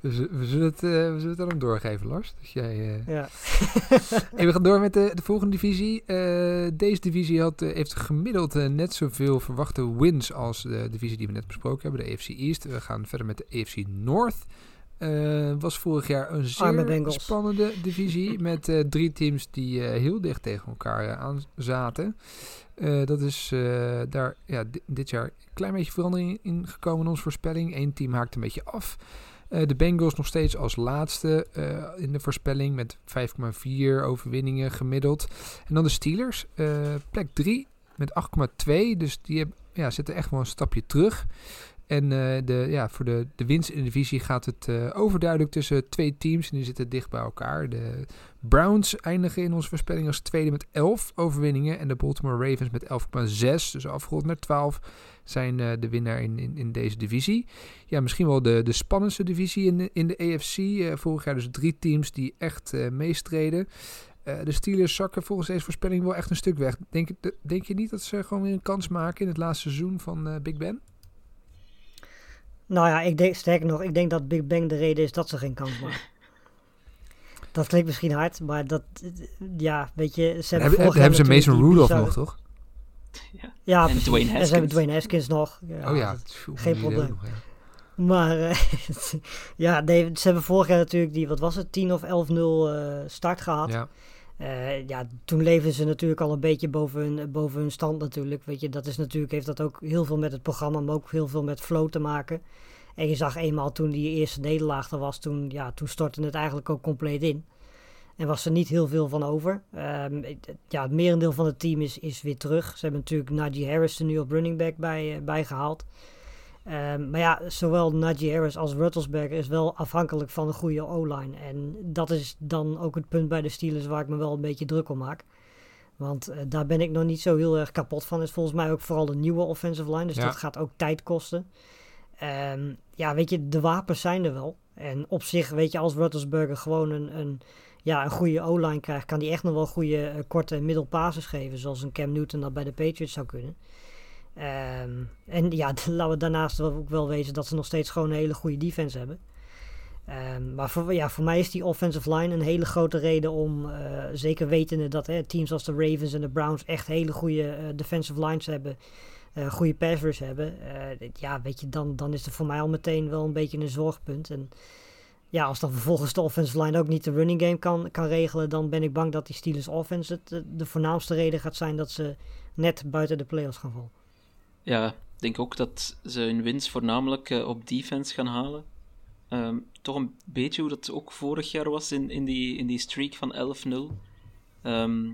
dus we, zullen het, uh, we zullen het aan hem doorgeven, Lars. Dat jij, ja. en we gaan door met de, de volgende divisie. deze divisie had, heeft gemiddeld net zoveel verwachte wins als de divisie die we net besproken hebben, de AFC East. We gaan verder met de AFC North. Uh, was vorig jaar een zeer spannende divisie met uh, drie teams die uh, heel dicht tegen elkaar aan zaten. Dat is daar ja, dit jaar een klein beetje verandering in gekomen in onze voorspelling. Eén team haakt een beetje af. de Bengals nog steeds als laatste in de voorspelling met 5,4 overwinningen gemiddeld. En dan de Steelers, plek 3 met 8,2. Dus die ja, zitten echt wel een stapje terug. En uh, de, ja, voor de, de winst in de divisie gaat het uh, overduidelijk tussen twee teams. En die zitten dicht bij elkaar. De Browns eindigen in onze voorspelling als tweede met 11 overwinningen. En de Baltimore Ravens met 11,6. Dus afgerond naar 12 zijn uh, de winnaar in, in, in, deze divisie. Ja, misschien wel de, de spannendste divisie in de, in de AFC. vorig jaar dus drie teams die echt meestreden. de Steelers zakken volgens deze voorspelling wel echt een stuk weg. Denk, denk je niet dat ze gewoon weer een kans maken in het laatste seizoen van Big Ben? Nou ja, ik denk, sterker nog, ik denk dat Big Bang de reden is dat ze geen kans maken. dat klinkt misschien hard, maar dat, ja, weet je, ze hebben, hebben, hebben ze Mason Rudolph nog, toch? Ja, ja en Dwayne Haskins. En ze hebben Dwayne Haskins nog. Ja, oh ja, geen probleem. Nog, ja. Maar uh, ja, nee, ze hebben vorig jaar natuurlijk die, wat was het, 10 of 11-0 uh, start gehad. Ja. Uh, ja, toen leefden ze natuurlijk al een beetje boven hun, boven hun stand natuurlijk. Weet je, dat is natuurlijk, heeft dat ook heel veel met het programma, maar ook heel veel met flow te maken. En je zag eenmaal toen die eerste nederlaag er was, toen, ja, toen stortte het eigenlijk ook compleet in. En was er niet heel veel van over. Um, ja, het merendeel van het team is, is weer terug. Ze hebben natuurlijk Najee Harris nu op running back bij, uh, bij gehaald. Um, maar ja, zowel Najee Harris als Ruttelsberger is wel afhankelijk van een goede O-line. En dat is dan ook het punt bij de Steelers waar ik me wel een beetje druk om maak. Want eh, daar ben ik nog niet zo heel erg kapot van. Het is volgens mij ook vooral de nieuwe offensive line. Dus Ja. dat gaat ook tijd kosten. Ehm, ja, weet je, de wapens zijn er wel. En op zich, weet je, als Roethlisberger gewoon een, een, ja, een goede O-line krijgt... kan hij echt nog wel goede eh, korte en middelpasses geven. Zoals een Cam Newton dat bij de Patriots zou kunnen. Ehm, en ja, laten we daarnaast ook wel wezen dat ze nog steeds gewoon een hele goede defense hebben. Ehm, maar voor, ja, voor mij is die offensive line een hele grote reden om, eh, zeker wetende dat hè, teams als de Ravens en de Browns echt hele goede eh, defensive lines hebben, eh goede pass rush hebben. ja, weet je, dan, dan is er voor mij al meteen wel een beetje een zorgpunt. En ja, als dan vervolgens de offensive line ook niet de running game kan, kan regelen, dan ben ik bang dat die Steelers offense het, de voornaamste reden gaat zijn dat ze net buiten de playoffs gaan vallen. Ja, ik denk ook dat ze hun winst voornamelijk eh, op defense gaan halen. Ehm, toch een beetje hoe dat ook vorig jaar was in, in, die, in die streak van 11-0. Ehm,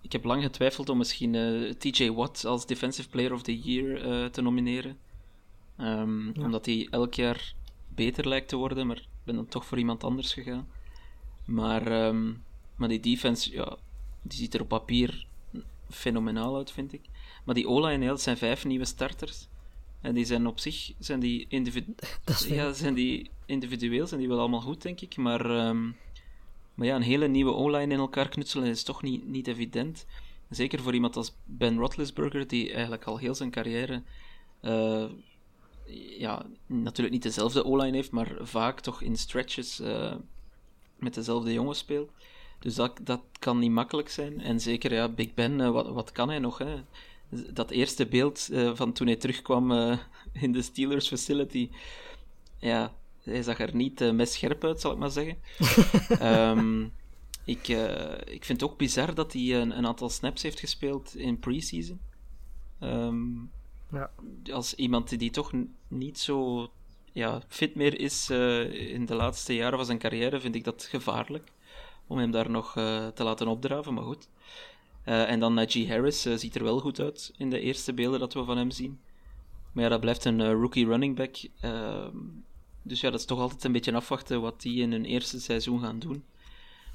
ik heb lang getwijfeld om misschien eh, TJ Watt als Defensive Player of the Year eh, te nomineren. Ehm, Ja. Omdat hij elk jaar beter lijkt te worden, maar ik ben dan toch voor iemand anders gegaan. Maar, maar die defense, ja, die ziet er op papier fenomenaal uit, vind ik. Maar die O-line, ja, dat zijn vijf nieuwe starters. En die zijn op zich, zijn die, individu ja, zijn die individueel, zijn die wel allemaal goed, denk ik. Maar, ehm, maar ja, een hele nieuwe O-line in elkaar knutselen is toch niet, niet evident. Zeker voor iemand als Ben Roethlisberger, die eigenlijk al heel zijn carrière... eh, ja, natuurlijk niet dezelfde O-line heeft, maar vaak toch in stretches eh, met dezelfde jongens speelt. Dus dat, dat kan niet makkelijk zijn. En zeker, ja, Big Ben, eh, wat, wat kan hij nog? Hè? Dat eerste beeld eh, van toen hij terugkwam eh, in de Steelers facility, ja, hij zag er niet eh messcherp uit, zal ik maar zeggen. Ehm, ik, ik vind het ook bizar dat hij een, een aantal snaps heeft gespeeld in preseason. Ehm, Ja. Als iemand die toch niet zo ja, fit meer is in de laatste jaren van zijn carrière, vind ik dat gevaarlijk. Om hem daar nog te laten opdraven, maar goed. Eh, en dan Najee Harris eh, ziet er wel goed uit in de eerste beelden dat we van hem zien. Maar ja, dat blijft een eh, rookie running back. Ehm, dus ja, dat is toch altijd een beetje afwachten wat die in hun eerste seizoen gaan doen.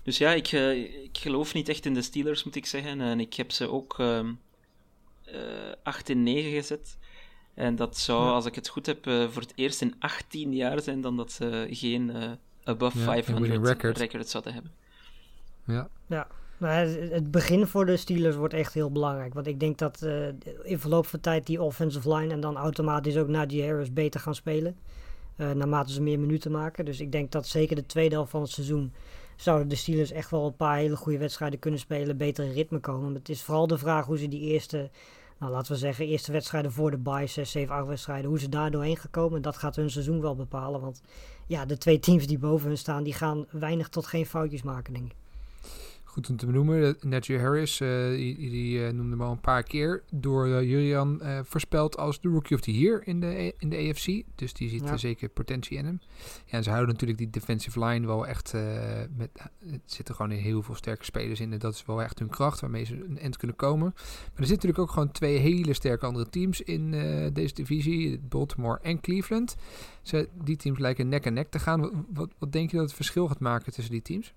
Dus ja, ik, eh, ik geloof niet echt in de Steelers, moet ik zeggen. En ik heb ze ook ehm, eh 8 in 9 gezet. En dat zou, Ja. als ik het goed heb, eh, voor het eerst in 18 jaar zijn dan dat ze geen eh, above Ja, een 500 winning record. record zouden hebben. Ja. Ja, het begin voor de Steelers wordt echt heel belangrijk. Want ik denk dat eh, in verloop van tijd die offensive line en dan automatisch ook Najee Harris beter gaan spelen. eh, naarmate ze meer minuten maken. Dus ik denk dat zeker de tweede helft van het seizoen zouden de Steelers echt wel een paar hele goede wedstrijden kunnen spelen. Beter in ritme komen. Maar het is vooral de vraag hoe ze die eerste, nou laten we zeggen, eerste wedstrijden voor de bye, 6, 7, 8 wedstrijden, hoe ze daar doorheen gaan komen. Dat gaat hun seizoen wel bepalen. Want ja, de twee teams die boven hun staan, die gaan weinig tot geen foutjes maken, denk ik. Goed om te benoemen. eh, Najee Harris, eh, die, die eh, noemde hem al een paar keer door eh, Julian voorspeld als de Rookie of the Year in de, in de AFC. Dus die ziet Ja. eh, zeker potentie in hem. Ja, en ze houden natuurlijk die defensive line wel echt met... Het zitten gewoon heel veel sterke spelers in en dat is wel echt hun kracht waarmee ze een end kunnen komen. Maar er zitten natuurlijk ook gewoon twee hele sterke andere teams in deze divisie. Baltimore en Cleveland. Ze, die teams lijken nek en nek te gaan. Wat, wat, wat denk je dat het verschil gaat maken tussen die teams?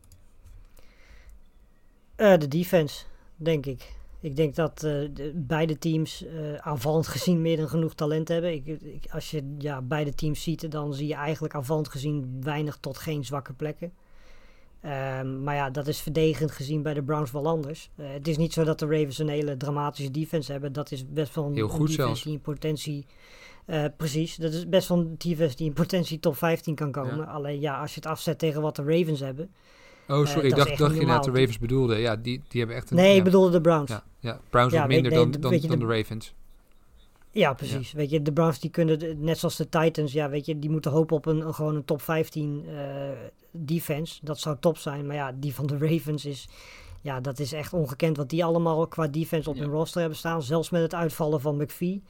Eh, de defense, denk ik. Ik denk dat eh, de- beide teams eh, aanvallend gezien meer dan genoeg talent hebben. Ik, ik- als je ja, beide teams ziet, dan zie je eigenlijk aanvallend gezien weinig tot geen zwakke plekken. Ehm, maar ja, dat is verdedigend gezien bij de Browns wel anders. Het is niet zo dat de Ravens een hele dramatische defense hebben. Dat is best wel een, Heel goed defense die in potentie... eh, precies, dat is best wel een defense die in potentie top 15 kan komen. Ja. Alleen ja, als je het afzet tegen wat de Ravens hebben... Oh, sorry. dat ik dacht, dacht je net de. Ravens bedoelde. Ja, die, die hebben echt een... Nee, ik bedoelde de Browns. Ja, ja. Browns Ja, minder nee, dan, de- dan, dan de- de Ravens. Ja, precies. Weet je, de Browns die kunnen, net zoals de Titans, ja, weet je, die moeten hopen op een, gewoon een top 15 eh, defense. Dat zou top zijn. Maar ja, die van de Ravens is, ja, dat is echt ongekend wat die allemaal qua defense op Ja. hun roster hebben staan. Zelfs met het uitvallen van McPhee.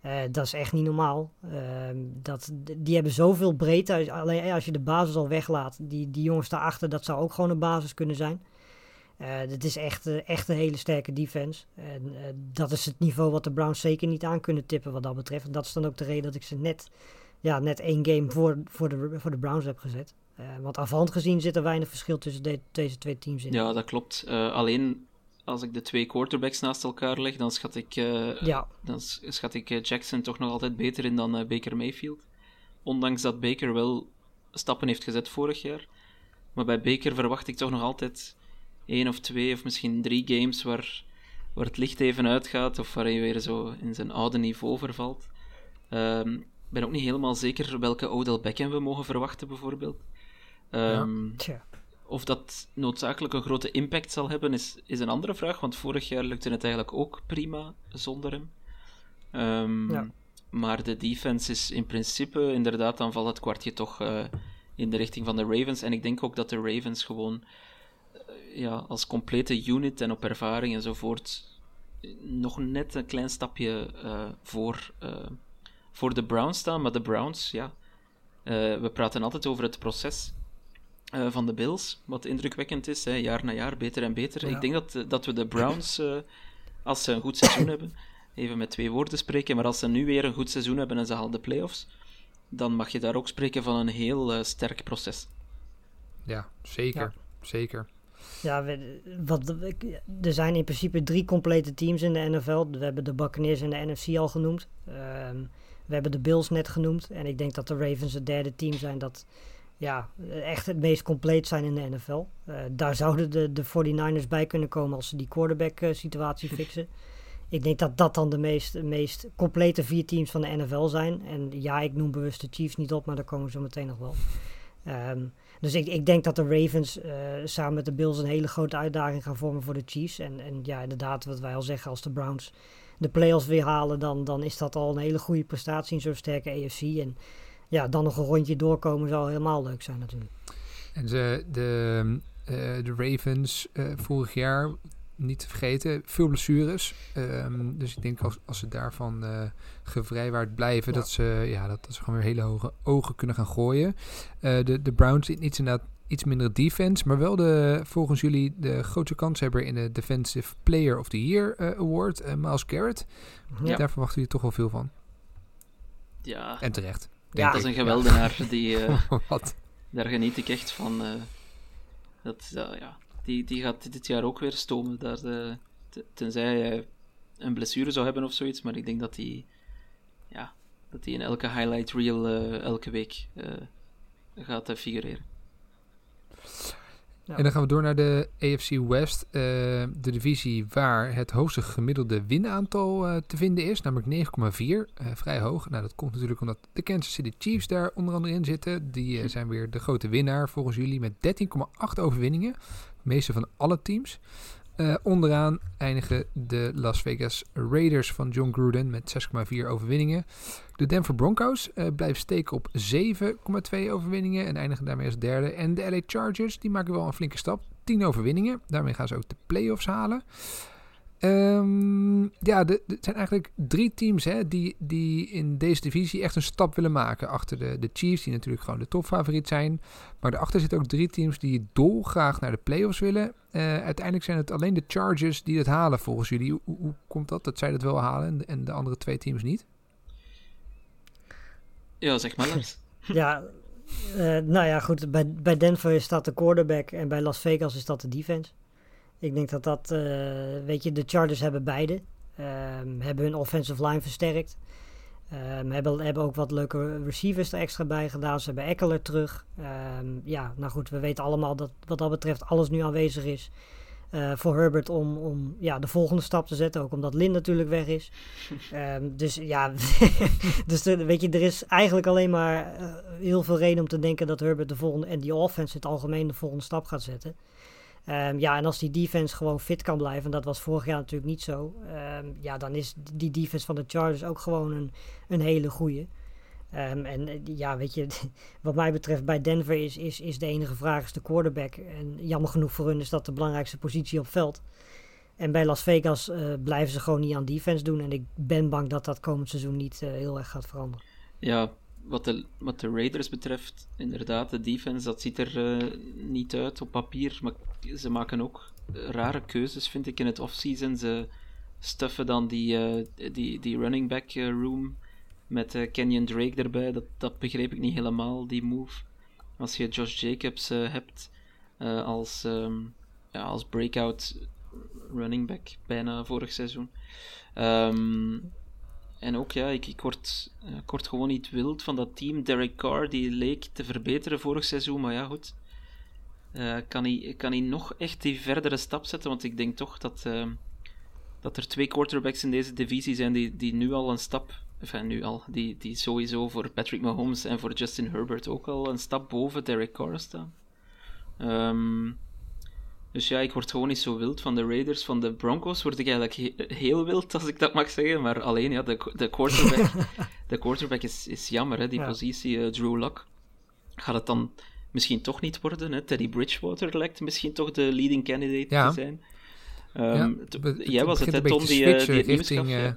Eh, dat is echt niet normaal. Ehm, dat, die hebben zoveel breedte. Alleen eh, als je de basis al weglaat, die, die jongens daarachter, dat zou ook gewoon een basis kunnen zijn. Eh het is echt, eh, echt een hele sterke defense. En eh, dat is het niveau wat de Browns zeker niet aan kunnen tippen wat dat betreft. En dat is dan ook de reden dat ik ze net, ja, net één game voor, voor, de, voor de Browns heb gezet. Eh, want afhand gezien zit er weinig verschil tussen de- deze twee teams in. Ja, dat klopt. Eh, alleen als ik de twee quarterbacks naast elkaar leg, dan schat ik, eh, Ja, dan schat ik eh, Jackson toch nog altijd beter in dan eh, Baker Mayfield. Ondanks dat Baker wel stappen heeft gezet vorig jaar. Maar bij Baker verwacht ik toch nog altijd één of twee of misschien drie games waar, waar het licht even uitgaat of waar hij weer zo in zijn oude niveau vervalt. Ehm, Ik ben ook niet helemaal zeker welke Odell Beckham we mogen verwachten, bijvoorbeeld. Ehm, tja. Of dat noodzakelijk een grote impact zal hebben, is, is een andere vraag. Want vorig jaar lukte het eigenlijk ook prima zonder hem. Ehm, Ja. Maar de defense is in principe, inderdaad, dan valt het kwartje toch eh, in de richting van de Ravens. En ik denk ook dat de Ravens gewoon eh, ja, als complete unit en op ervaring enzovoort nog net een klein stapje eh, voor, voor de Browns staan. Maar de Browns, ja, we praten altijd over het proces eh, van de Bills, wat indrukwekkend is, hè, jaar na jaar beter en beter. Ja. Ik denk dat, eh, dat we de Browns, eh, als ze een goed seizoen hebben, even met twee woorden spreken, maar als ze nu weer een goed seizoen hebben en ze halen de playoffs, dan mag je daar ook spreken van een heel eh, sterk proces. Ja, zeker. Zeker. Ja, we- wat, er zijn in principe drie complete teams in de NFL. We hebben de Buccaneers en de NFC al genoemd. Ehm, we hebben de Bills net genoemd. En ik denk dat de Ravens het derde team zijn dat ja, echt het meest compleet zijn in de NFL. Eh, daar zouden de, de 49ers bij kunnen komen als ze die quarterback eh, situatie fixen. Ik denk dat dat dan de meest, meest complete vier teams van de NFL zijn. En ja, ik noem bewust de Chiefs niet op, maar daar komen we zo meteen nog wel. Ehm, dus ik, ik denk dat de Ravens eh, samen met de Bills een hele grote uitdaging gaan vormen voor de Chiefs. En, en ja, inderdaad, wat wij al zeggen, als de Browns de playoffs weer halen, dan, dan is dat al een hele goede prestatie in zo'n sterke AFC. En ja, dan nog een rondje doorkomen zou helemaal leuk zijn natuurlijk. En ze, de, eh, de Ravens eh, vorig jaar, niet te vergeten, veel blessures. Ehm, dus ik denk als, als ze daarvan eh gevrijwaard blijven, Ja. dat, ze, ja, dat, dat ze gewoon weer hele hoge ogen kunnen gaan gooien. Eh, de, de Browns iets inderdaad iets minder defense, maar wel de, volgens jullie de grootste kanshebber in de Defensive Player of the Year eh, Award, Miles Garrett. Ja. Daar verwachten jullie toch wel veel van. Ja, En terecht. Ja. dat is een geweldenaar. Die, eh, Wat? daar geniet ik echt van. eh, dat, eh, ja, die, die gaat dit jaar ook weer stomen. Daar, eh, te- tenzij hij een blessure zou hebben of zoiets. Maar ik denk dat hij ja, dat hij in elke highlight reel eh, elke week eh, gaat eh, En dan gaan we door naar de AFC West, eh, de divisie waar het hoogste gemiddelde winaantal eh, te vinden is, namelijk 9,4. eh, vrij hoog. Nou, dat komt natuurlijk omdat de Kansas City Chiefs daar onder andere in zitten. Die eh, zijn weer de grote winnaar volgens jullie met 13,8 overwinningen. Het meeste van alle teams. Eh, onderaan eindigen de Las Vegas Raiders van John Gruden met 6,4 overwinningen. De Denver Broncos eh, blijven steken op 7,2 overwinningen en eindigen daarmee als derde. En de LA Chargers die maken wel een flinke stap. 10 overwinningen. Daarmee gaan ze ook de playoffs halen. Ehm, ja, het zijn eigenlijk drie teams hè, die, die in deze divisie echt een stap willen maken. Achter de, de Chiefs, die natuurlijk gewoon de topfavoriet zijn. Maar daarachter zitten ook drie teams die dolgraag naar de playoffs willen. Eh, uiteindelijk zijn het alleen de Chargers die het halen volgens jullie. Hoe, hoe komt dat? Dat zij dat wel halen en de, en de andere twee teams niet? Ja, zeg maar. Ja, eh, nou ja, goed. Bij, bij Denver is dat de quarterback en bij Las Vegas is dat de defense. Ik denk dat dat, eh, weet je, de Chargers hebben beide. Ehm, hebben hun offensive line versterkt. Ehm, hebben, hebben ook wat leuke receivers er extra bij gedaan. Ze hebben Eckler terug. Ehm, ja, nou goed, we weten allemaal dat wat dat betreft alles nu aanwezig is. eh, voor Herbert om, om ja, de volgende stap te zetten. Ook omdat Lin natuurlijk weg is. Dus ja, dus de- weet je, er is eigenlijk alleen maar eh, heel veel reden om te denken dat Herbert de volgende en die offense in het algemeen de volgende stap gaat zetten. Ehm, ja, en als die defense gewoon fit kan blijven, en dat was vorig jaar natuurlijk niet zo, ehm, ja, dan is die defense van de Chargers ook gewoon een, een hele goeie. Ehm, en eh, ja, weet je, wat mij betreft bij Denver is, is, is de enige vraag is de quarterback. En jammer genoeg voor hun is dat de belangrijkste positie op veld. En bij Las Vegas eh, blijven ze gewoon niet aan defense doen. En ik ben bang dat dat komend seizoen niet eh, heel erg gaat veranderen. Ja, wat de, wat de Raiders betreft, inderdaad, de defense, dat ziet er niet uit op papier. Maar ze maken ook rare keuzes, vind ik, in het offseason. Ze stuffen dan die, eh, die, die running back eh, room met eh, Kenyon Drake erbij. Dat, dat begreep ik niet helemaal, die move. Als je Josh Jacobs hebt als, ehm, ja, als breakout running back bijna vorig seizoen. Ehm, en ook, ja, ik, ik, word, ik word gewoon niet wild van dat team. Derek Carr, die leek te verbeteren vorig seizoen, maar ja, goed. Eh, kan, hij, kan hij nog echt die verdere stap zetten? Want ik denk toch dat, ehm, dat er twee quarterbacks in deze divisie zijn die, die nu al een stap enfin nu al, die, die sowieso voor Patrick Mahomes en voor Justin Herbert ook al een stap boven Derek Carr staan. Ehm, dus ja, ik word gewoon niet zo wild van de Raiders. Van de Broncos word ik eigenlijk heel wild, als ik dat mag zeggen. Maar alleen, ja, de, de quarterback, de quarterback is, is jammer, hè, die positie. Uh, Drew Lock. Gaat het dan misschien toch niet worden? Hè? Teddy Bridgewater lijkt misschien toch de leading candidate te zijn. Um, ja, jij was het, hè, Tom, die, uh, die het nieuws gaf. Uh,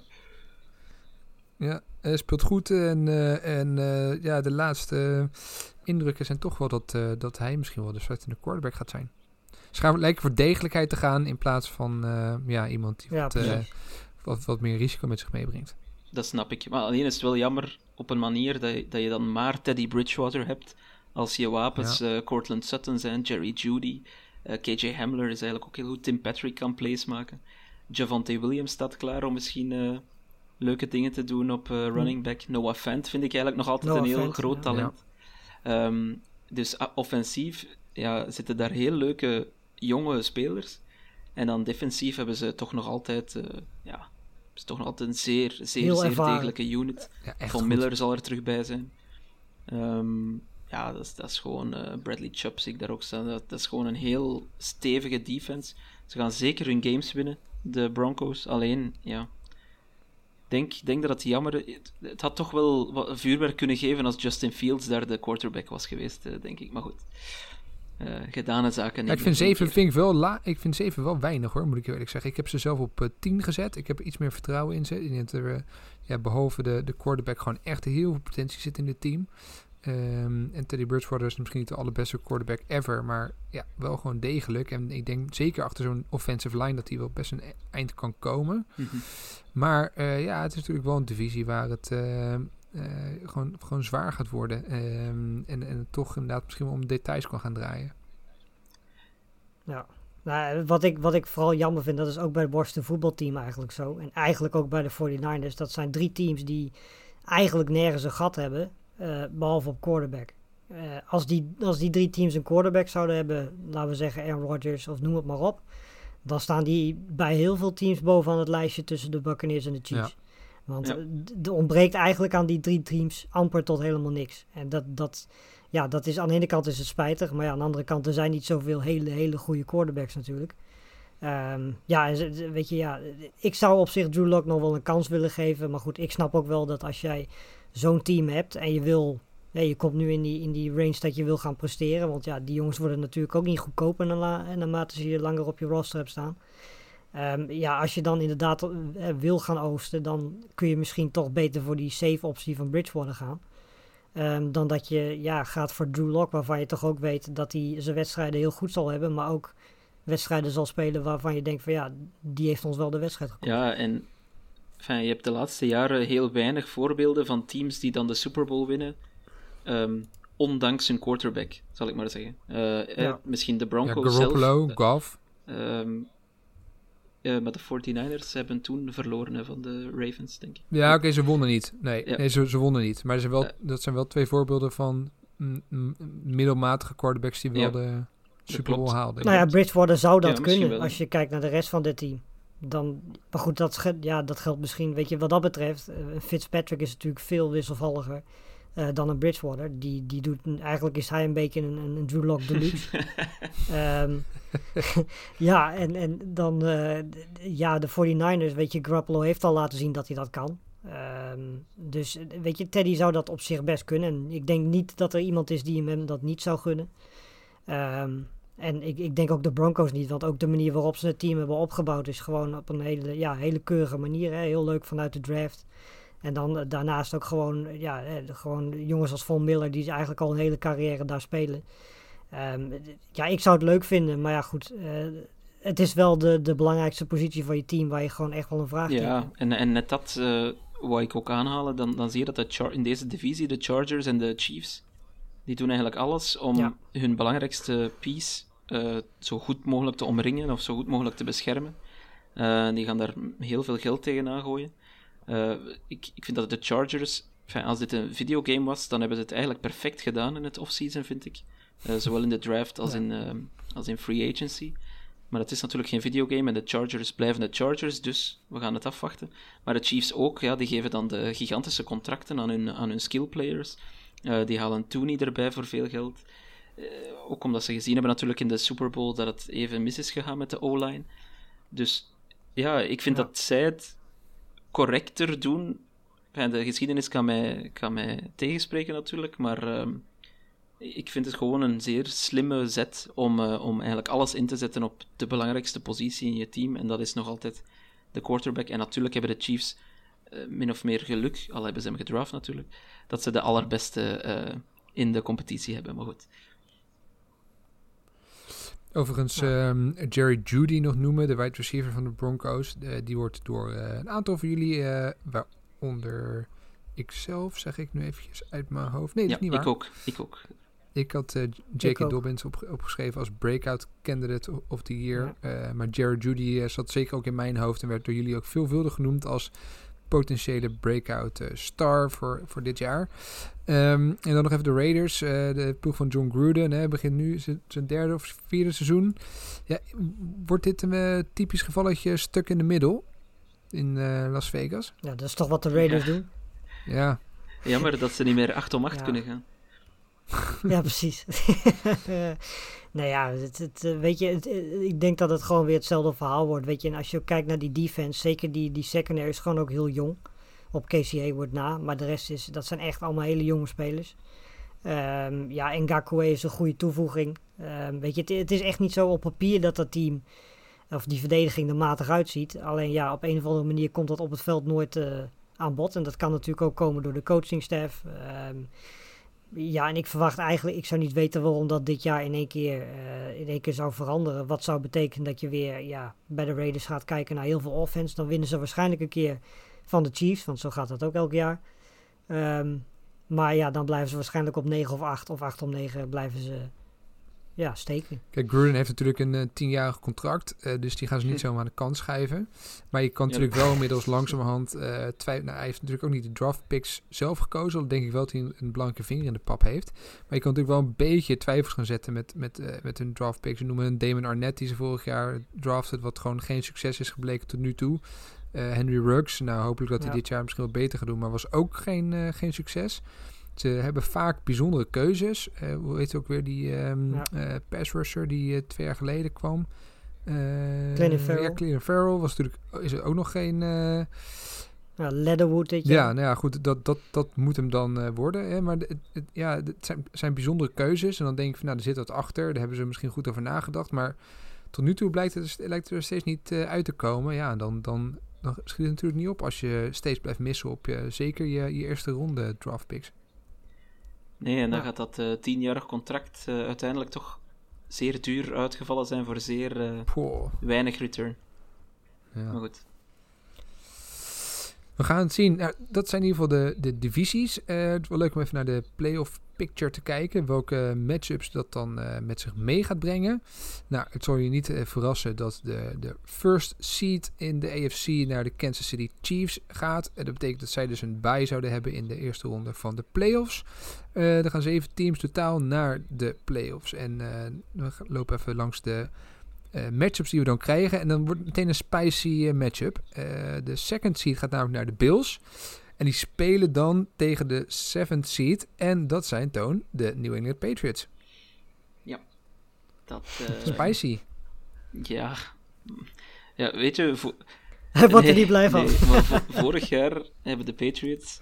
ja, hij speelt goed en, uh, en uh, ja, de laatste indrukken zijn toch wel dat, uh, dat hij misschien wel de startende quarterback gaat zijn. Ze gaan lijken voor degelijkheid te gaan in plaats van ja, iemand die ja, wat, wat, wat, meer risico met zich meebrengt. Dat snap ik. Maar alleen is het wel jammer op een manier dat je, dat je dan maar Teddy Bridgewater hebt als je wapens ja. Cortland Sutton zijn, Jerry Judy, KJ Hamler is eigenlijk ook heel goed, Tim Patrick kan plays maken. Javante Williams staat klaar om misschien leuke dingen te doen op running back. Noah Fant vind ik eigenlijk nog altijd een heel groot talent. Um, dus offensief ja, zitten daar heel leuke jonge spelers. En dan defensief hebben ze toch nog altijd, uh, ja, is toch nog altijd een zeer, zeer, zeer degelijke unit. Ja, Von Miller zal er terug bij zijn. Um, ja, dat is, dat is gewoon uh, Bradley Chubb, zie ik daar ook staan. Dat, dat, is gewoon een heel stevige defense. Ze gaan zeker hun games winnen, de Broncos. Alleen, ja, denk, denk dat het jammer het, het had toch wel wat vuurwerk kunnen geven als Justin Fields daar de quarterback was geweest, eh, denk ik. Maar goed, uh, gedane zaken. Ja, ik vind 7 vind ik wel la ik vind 7 wel weinig hoor, moet ik eerlijk zeggen. Ik heb ze zelf op uh, eh, 10 gezet. Ik heb er iets meer vertrouwen in ze. In er, ja, behalve de, de quarterback gewoon echt heel veel potentie zit in het team. Um, en Teddy Bridgewater is misschien niet de allerbeste quarterback ever, maar ja, wel gewoon degelijk. En ik denk zeker achter zo'n offensive line dat hij wel best een eind kan komen. Mm -hmm. Maar uh, ja, het is natuurlijk wel een divisie waar het uh, uh, gewoon, gewoon zwaar gaat worden. Um, en, en toch inderdaad misschien wel om details kan gaan draaien. Ja, nou, wat, ik, wat ik vooral jammer vind, dat is ook bij het Boston voetbalteam eigenlijk zo. En eigenlijk ook bij de 49ers. Dat zijn drie teams die eigenlijk nergens een gat hebben. Uh, behalve op quarterback. Uh, als, die, als die drie teams een quarterback zouden hebben, laten we zeggen Aaron Rodgers of noem het maar op, dan staan die bij heel veel teams bovenaan het lijstje tussen de Buccaneers en de Chiefs. Ja. Want ja. er ontbreekt eigenlijk aan die drie teams amper tot helemaal niks. En dat, dat, ja, dat is aan de ene kant is het spijtig, maar ja, aan de andere kant er zijn niet zoveel hele, hele goede quarterbacks natuurlijk. Um, ja, weet je, ja, ik zou op zich Drew Lock nog wel een kans willen geven. Maar goed, ik snap ook wel dat als jij zo'n team hebt en je wil, je komt nu in die, in die range dat je wil gaan presteren. Want ja, die jongens worden natuurlijk ook niet goedkoper naarmate ze je langer op je roster hebt staan. Um, ja, als je dan inderdaad uh, wil gaan oosten, dan kun je misschien toch beter voor die safe optie van Bridgewater gaan. Um, dan dat je ja, gaat voor Drew Lock, waarvan je toch ook weet dat hij zijn wedstrijden heel goed zal hebben, maar ook wedstrijden zal spelen waarvan je denkt van ja, die heeft ons wel de wedstrijd gekost. Ja, en enfin, je hebt de laatste jaren heel weinig voorbeelden van teams die dan de Super Bowl winnen. Um, ondanks hun quarterback, zal ik maar zeggen. Uh, ja. eh, misschien de Broncos ja, Garoppolo, zelf. Goff. Um, uh, maar de 49ers hebben toen verloren van de Ravens, denk ik. Ja, oké, okay, ze wonnen niet. Nee, ja. nee ze, ze wonnen niet. Maar zijn wel, dat zijn wel twee voorbeelden van middelmatige quarterbacks die wel de Super Bowl haalden. Nou ja, Bridgewater zou dat kunnen wel, als je kijkt naar de rest van dit team. Dan, maar goed, dat, ja, dat geldt misschien, weet je, wat dat betreft. Uh, Fitzpatrick is natuurlijk veel wisselvalliger uh, dan een Bridgewater. Die, die doet, eigenlijk is hij een beetje een, een Drew Lock deluxe. um, ja, en, en dan, uh, ja, de 49ers, weet je, Garoppolo heeft al laten zien dat hij dat kan. Um, dus weet je, Teddy zou dat op zich best kunnen. En ik denk niet dat er iemand is die hem dat niet zou gunnen. Um, en ik, ik denk ook de Broncos niet, want ook de manier waarop ze het team hebben opgebouwd is gewoon op een hele, ja, hele keurige manier. Hè? Heel leuk vanuit de draft. En dan uh, daarnaast ook gewoon, ja, eh, gewoon jongens als Von Miller die eigenlijk al een hele carrière daar spelen. Um, ja, ik zou het leuk vinden, maar ja goed, uh, het is wel de, de belangrijkste positie van je team waar je gewoon echt wel een vraag hebt. Ja, en, en net dat uh, wou ik ook aanhalen, dan, dan zie je dat de char- in deze divisie de Chargers en de Chiefs, die doen eigenlijk alles om ja. hun belangrijkste piece eh, zo goed mogelijk te omringen of zo goed mogelijk te beschermen. Eh, die gaan daar heel veel geld tegenaan gooien. Eh, ik, ik vind dat de Chargers, enfin, als dit een videogame was, dan hebben ze het eigenlijk perfect gedaan in het offseason, vind ik. Zowel in de draft als, in, als in free agency. Maar het is natuurlijk geen videogame en de Chargers blijven de Chargers, dus we gaan het afwachten. Maar de Chiefs ook, ja, die geven dan de gigantische contracten aan hun, aan hun skill players. Eh, die halen Tooney erbij voor veel geld. Eh, ook omdat ze gezien hebben natuurlijk in de Super Bowl dat het even mis is gegaan met de O-line. Dus ja, ik vind Ja. dat zij het correcter doen. De geschiedenis kan mij, kan mij tegenspreken natuurlijk, maar ehm, ik vind het gewoon een zeer slimme zet om, eh, om eigenlijk alles in te zetten op de belangrijkste positie in je team. En dat is nog altijd de quarterback. En natuurlijk hebben de Chiefs eh, min of meer geluk, al hebben ze hem gedraft natuurlijk, dat ze de allerbeste in de competitie hebben. Maar goed. Overigens, ehm, Jerry Judy nog noemen, de wide receiver van de Broncos. Die wordt door eh, een aantal van jullie, eh, waaronder ikzelf, zeg ik nu eventjes uit mijn hoofd. Nee, dat ja, is niet waar. ik ook. Ik ook. Ik had eh J.K. Dobbins op, opgeschreven als breakout candidate of the year. Maar Jared Judy zat zeker ook in mijn hoofd en werd door jullie ook veelvuldig genoemd als potentiële breakout eh, star voor, voor dit jaar. Ehm, en dan nog even de Raiders. eh, de ploeg van John Gruden hè, begint nu zijn zijn derde of vierde seizoen. Ja, wordt dit een eh, typisch gevalletje stuk in de middel in eh, Las Vegas? Ja, dat is toch wat de Raiders Ja. doen? Ja, Jammer dat ze niet meer 8 om 8 Ja. kunnen gaan. Ja, precies. nou ja, het, het, eh, weet je, het, eh, ik denk dat het gewoon weer hetzelfde verhaal wordt. Weet je, en als je kijkt naar die defense, zeker die, die secondary is gewoon ook heel jong. Op Casey Hayward na, maar de rest is, dat zijn echt allemaal hele jonge spelers. Ehm ja, Ngakwe is een goede toevoeging. Ehm, weet je, het, is echt niet zo op papier dat dat team, of die verdediging er matig uitziet. Alleen ja, op een of andere manier komt dat op het veld nooit eh, aan bod. En dat kan natuurlijk ook komen door de coachingstaff. Ehm ja, en ik verwacht eigenlijk, ik zou niet weten waarom dat dit jaar in één keer, eh, in één keer zou veranderen. Wat zou betekenen dat je weer ja, bij de Raiders gaat kijken naar heel veel offense. Dan winnen ze waarschijnlijk een keer van de Chiefs, want zo gaat dat ook elk jaar. Ehm, maar ja, dan blijven ze waarschijnlijk op 9 of 8 of 8 om 9 blijven ze ja, steken. Kijk, Gruden heeft natuurlijk een eh, tienjarig contract, eh, dus die gaan ze niet zomaar aan de kant schijven. Maar je kan Ja. natuurlijk wel inmiddels langzamerhand uh, twijfelen. Nou, hij heeft natuurlijk ook niet de draft picks zelf gekozen, denk ik wel dat hij een, een blanke vinger in de pap heeft. Maar je kan natuurlijk wel een beetje twijfels gaan zetten met, met, uh, met hun draft picks. We noemen een Damon Arnett die ze vorig jaar drafted, wat gewoon geen succes is gebleken tot nu toe. Uh, Henry Ruggs, nou hopelijk dat hij Ja. dit jaar misschien wat beter gaat doen, maar was ook geen, uh, geen succes. Ze hebben vaak bijzondere keuzes. Uh, hoe heet ook weer die um, Ja. uh, pass rusher die uh, twee jaar geleden kwam? Uh, Clinton Farrell. Ja, Clinton Farrell was natuurlijk is er ook nog geen. Ja, Leatherwood dit ja, nou ja, goed, dat, dat, dat moet hem dan uh, worden. Hè? Maar het, het, ja, het zijn, zijn bijzondere keuzes. En dan denk ik van, nou, er zit wat achter. Daar hebben ze misschien goed over nagedacht. Maar tot nu toe blijkt het, lijkt het er steeds niet uh, uit te komen. Ja, dan, dan, dan schiet het natuurlijk niet op als je steeds blijft missen op je, zeker je, je eerste ronde draft picks. Nee, en dan Ja. gaat dat uh, tienjarig contract uh, uiteindelijk toch zeer duur uitgevallen zijn voor zeer Poh. weinig return. Ja. Maar goed. We gaan het zien. Nou, dat zijn in ieder geval de, de divisies. Uh, het is wel leuk om even naar de playoff picture te kijken. Welke matchups dat dan uh, met zich mee gaat brengen. Nou, het zal je niet uh, verrassen dat de, de first seed in de AFC naar de Kansas City Chiefs gaat. Dat betekent dat zij dus een bye zouden hebben in de eerste ronde van de playoffs. Er gaan zeven teams totaal naar de playoffs. En we lopen even langs de uh, matchups die we dan krijgen. En dan wordt het meteen een spicy uh, matchup. Uh, de second seed gaat namelijk naar de Bills. En die spelen dan tegen de seventh seed. En dat zijn toon de New England Patriots. Dat, uh, spicy. Ja. Ja, weet je... Hij wordt er niet blij van. Nee, maar vorig jaar hebben de Patriots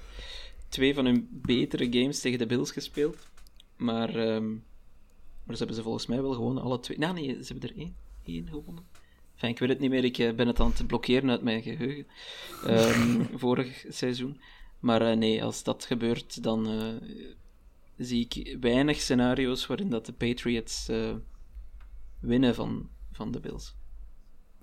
twee van hun betere games tegen de Bills gespeeld. Maar, um, maar ze hebben ze volgens mij wel gewoon alle twee... Nou, nee, ze hebben er één, één gewonnen. Enfin, ik weet het niet meer, ik ben het aan het blokkeren uit mijn geheugen. Um, vorig seizoen. Maar uh, nee, als dat gebeurt, dan uh, zie ik weinig scenario's waarin dat de Patriots uh, winnen van, van de Bills.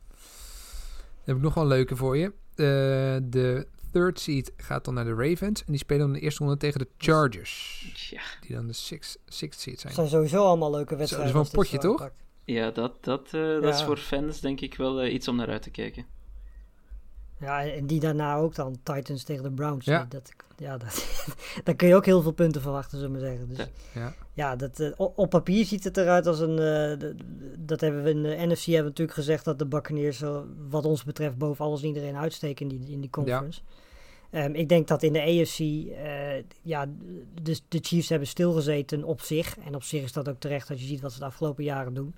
Dan heb ik nog wel een leuke voor je. Uh, de third seed gaat dan naar de Ravens. En die spelen dan de eerste ronde tegen de Chargers. Ja. Die dan de sixth, sixth seed zijn. Het zijn sowieso allemaal leuke wedstrijden. Dat is wel een potje, toch? Ja, dat, dat, eh, dat is Ja. voor fans denk ik wel eh, iets om naar uit te kijken. Ja, en die daarna ook dan Titans tegen de Browns. Ja. Dat, ja, dat, daar kun je ook heel veel punten verwachten, zullen we maar zeggen. Dus, Ja. ja, Ja. dat, eh, op papier ziet het eruit als een... eh, dat hebben we in de NFC hebben we natuurlijk gezegd dat de Buccaneers wat ons betreft boven alles en iedereen uitsteken in die, in die conference. Ehm, ik denk dat in de AFC, eh, ja, de, Chiefs hebben stilgezeten op zich. En op zich is dat ook terecht als je ziet wat ze de afgelopen jaren doen.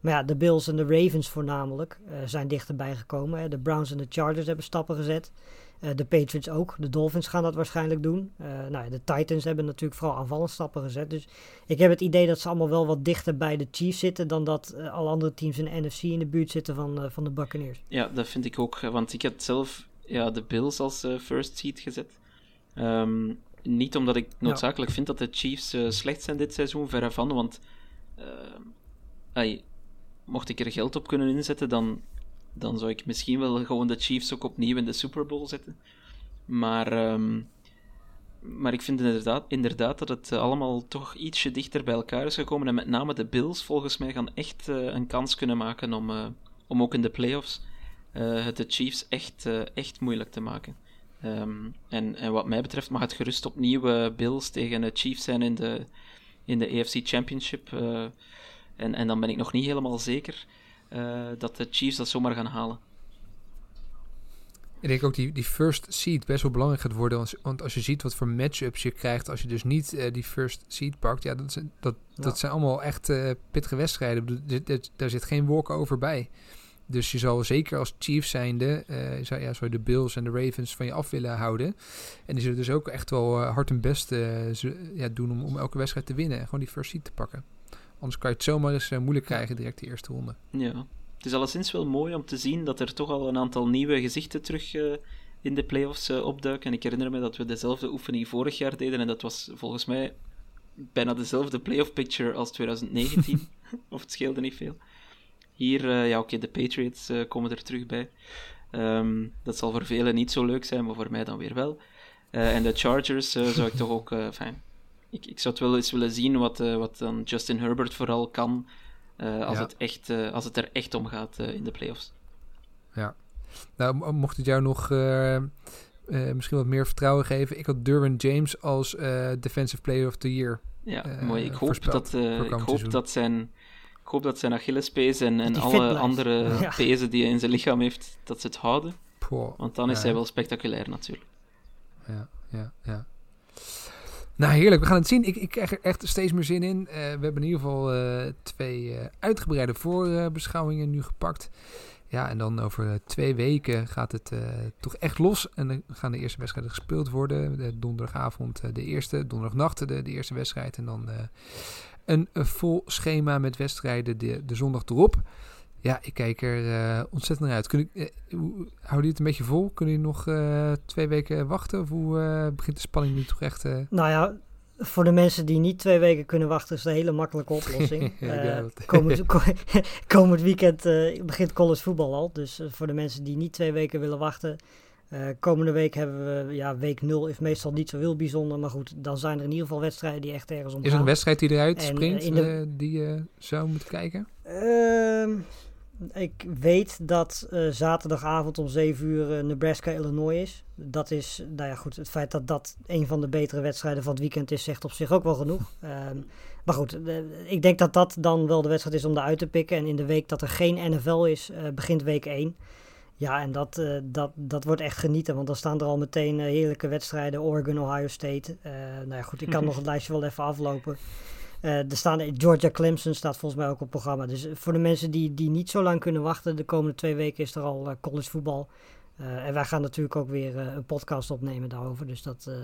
Maar ja, de Bills en de Ravens voornamelijk eh, zijn dichterbij gekomen. De Browns en de Chargers hebben stappen gezet. Eh, de Patriots ook. De Dolphins gaan dat waarschijnlijk doen. Nou ja, de Titans hebben natuurlijk vooral aanvallend stappen gezet. Dus ik heb het idee dat ze allemaal wel wat dichter bij de Chiefs zitten... dan dat alle andere teams in de NFC in de buurt zitten van, van de Buccaneers. Ja, dat vind ik ook. Want ik had zelf ja, de Bills als eh, first seed gezet. Ehm, niet omdat ik noodzakelijk vind dat de Chiefs eh, slecht zijn dit seizoen, verre van. Want ai, mocht ik er geld op kunnen inzetten, dan, dan zou ik misschien wel gewoon de Chiefs ook opnieuw in de Super Bowl zetten. Maar, ehm, maar ik vind inderdaad, inderdaad dat het allemaal toch ietsje dichter bij elkaar is gekomen. En met name de Bills volgens mij gaan echt een kans kunnen maken om, om ook in de playoffs eh, het de Chiefs echt, eh, echt moeilijk te maken. Ehm, en, en wat mij betreft mag het gerust opnieuw eh, Bills tegen de Chiefs zijn in de, in de AFC Championship. eh, en, en dan ben ik nog niet helemaal zeker eh, dat de Chiefs dat zomaar gaan halen. Ik denk ook die, die first seed best wel belangrijk gaat worden. Want, want als je ziet wat voor matchups je krijgt als je dus niet die first seed pakt. Ja, dat, zijn- dat, Ja. dat zijn allemaal echt eh, pittige wedstrijden. Daar zit geen walk over bij. Dus je zal zeker als Chiefs zijnde, eh zou, ja, zou je de Bills en de Ravens van je af willen houden. En die zullen dus ook echt wel eh, hard hun best eh, ja, doen om, om elke wedstrijd te winnen. En gewoon die first seed te pakken. Anders kan je het zomaar eens moeilijk krijgen direct de eerste ronde. Ja. Het is alleszins wel mooi om te zien dat er toch al een aantal nieuwe gezichten terug in de playoffs opduiken. En ik herinner me dat we dezelfde oefening vorig jaar deden en dat was volgens mij bijna dezelfde playoff picture als 2019. of het scheelde niet veel. Hier, eh, ja oké, de Patriots eh, komen er terug bij. Ehm, dat zal voor velen niet zo leuk zijn, maar voor mij dan weer wel. Eh, en de Chargers zou ik toch ook... fijn. Ik, ik zou het wel eens willen zien wat, wat dan Justin Herbert vooral kan als, Ja. het echt, als het er echt om gaat in de playoffs. Nou, mo- mocht het jou nog misschien wat meer vertrouwen geven. Ik had Derwin James als Defensive Player of the Year. Ja, mooi. Ik hoop, dat, ik hoop dat zijn, ik hoop dat zijn Achillespees en, en alle andere Ja. pezen die hij in zijn lichaam heeft, dat ze het houden. Poh, Want dan is Ja. hij wel spectaculair natuurlijk. ja, ja, ja. Nou, heerlijk. We gaan het zien. Ik, ik krijg er echt steeds meer zin in. Eh, we hebben in ieder geval eh, twee eh, uitgebreide voorbeschouwingen nu gepakt. Ja, en dan over twee weken gaat het toch echt los. En dan gaan de eerste wedstrijden gespeeld worden. De donderdagavond de eerste, donderdagnacht de, de eerste wedstrijd. En dan een, een vol schema met wedstrijden de, de zondag erop. Ja, ik kijk er eh, ontzettend naar uit. Kun ik, hoe- houden jullie het een beetje vol? Kunnen jullie nog eh, twee weken wachten? Of hoe begint de spanning nu toch echt... Nou ja, voor de mensen die niet twee weken kunnen wachten, is een hele makkelijke oplossing. Ja, komend, ko- komend weekend begint college voetbal al. Dus voor de mensen die niet twee weken willen wachten. Eh, komende week hebben we, ja, week 0 is meestal niet zo heel bijzonder. Maar goed, dan zijn er in ieder geval wedstrijden die echt ergens om Is er een wedstrijd die eruit En, springt eh, de- eh, die je zou moeten kijken? Ehm, ik weet dat eh, zaterdagavond om 7 uur eh, Nebraska-Illinois is. Dat is, nou ja goed, het feit dat dat een van de betere wedstrijden van het weekend is, zegt op zich ook wel genoeg. Ehm, maar goed, eh, ik denk dat dat dan wel de wedstrijd is om eruit te pikken. En in de week dat er geen NFL is, eh, begint week 1. Ja, en dat, eh, dat, dat wordt echt genieten, want dan staan er al meteen eh, heerlijke wedstrijden. Oregon, Ohio State. Eh, nou ja, goed, ik kan nog het lijstje wel even aflopen. Eh, er staan, Georgia Clemson staat volgens mij ook op het programma. Dus voor de mensen die, die niet zo lang kunnen wachten, de komende twee weken is er al college voetbal. Eh, en wij gaan natuurlijk ook weer een podcast opnemen daarover. Dus dat eh,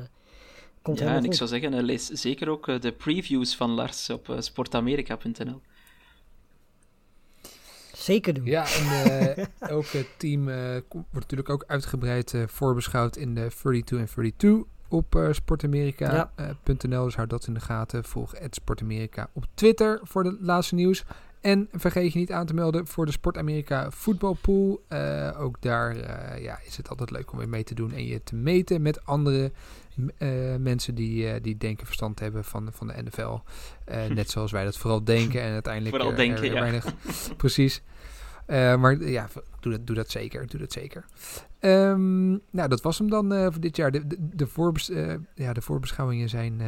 komt ja, helemaal en ik zou zeggen, lees zeker ook de previews van Lars op sportamerika.nl. Zeker doen. Ja, en eh, elk eh, team eh, wordt natuurlijk ook uitgebreid eh, voorbeschouwd in de 32 en 32 op eh sportamerika.nl. dus houd dat in de gaten. Volg Sportamerika op Twitter voor de laatste nieuws. En vergeet je niet aan te melden voor de Sport Amerika voetbalpool. Uh, ook daar uh, ja, is het altijd leuk om weer mee te doen en je te meten met andere uh, mensen die, die denken verstand hebben van, van de NFL. net zoals wij dat vooral denken en uiteindelijk vooral denken, er, ja. weinig. precies. Maar ja, doe dat, doe dat zeker. Doe dat zeker. Um, nou, dat was hem dan uh, voor dit jaar. De, de, uh, ja, de voorbeschouwingen zijn...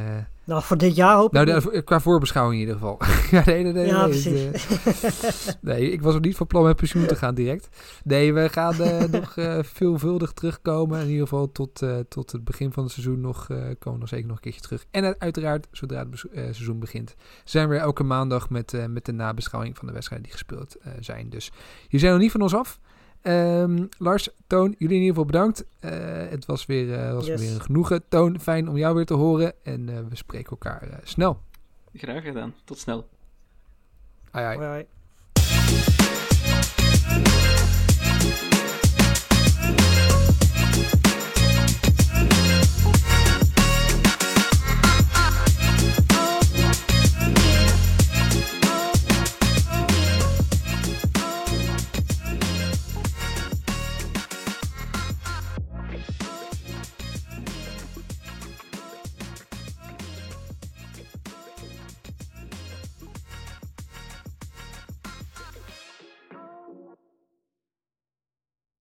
Nou, voor dit jaar hoop nou, ik... Nou, qua voorbeschouwing in ieder geval. ja, nee, nee, nee. Ja, nee, precies. nee, ik was nog niet van plan met pensioen te gaan direct. Nee, we gaan nog veelvuldig terugkomen. In ieder geval tot, tot het begin van het seizoen nog, komen we nog zeker nog een keertje terug. En uiteraard, zodra het seizoen begint, zijn we elke maandag met, met de nabeschouwing van de wedstrijden die gespeeld zijn. Dus jullie zijn nog niet van ons af. Um, Lars, Toon, jullie in ieder geval bedankt. Uh, het was weer, uh, was Yes. weer een genoegen. Toon, fijn om jou weer te horen. En uh, we spreken elkaar snel. Graag gedaan. Tot snel. Ai, ai. Hoi, hoi.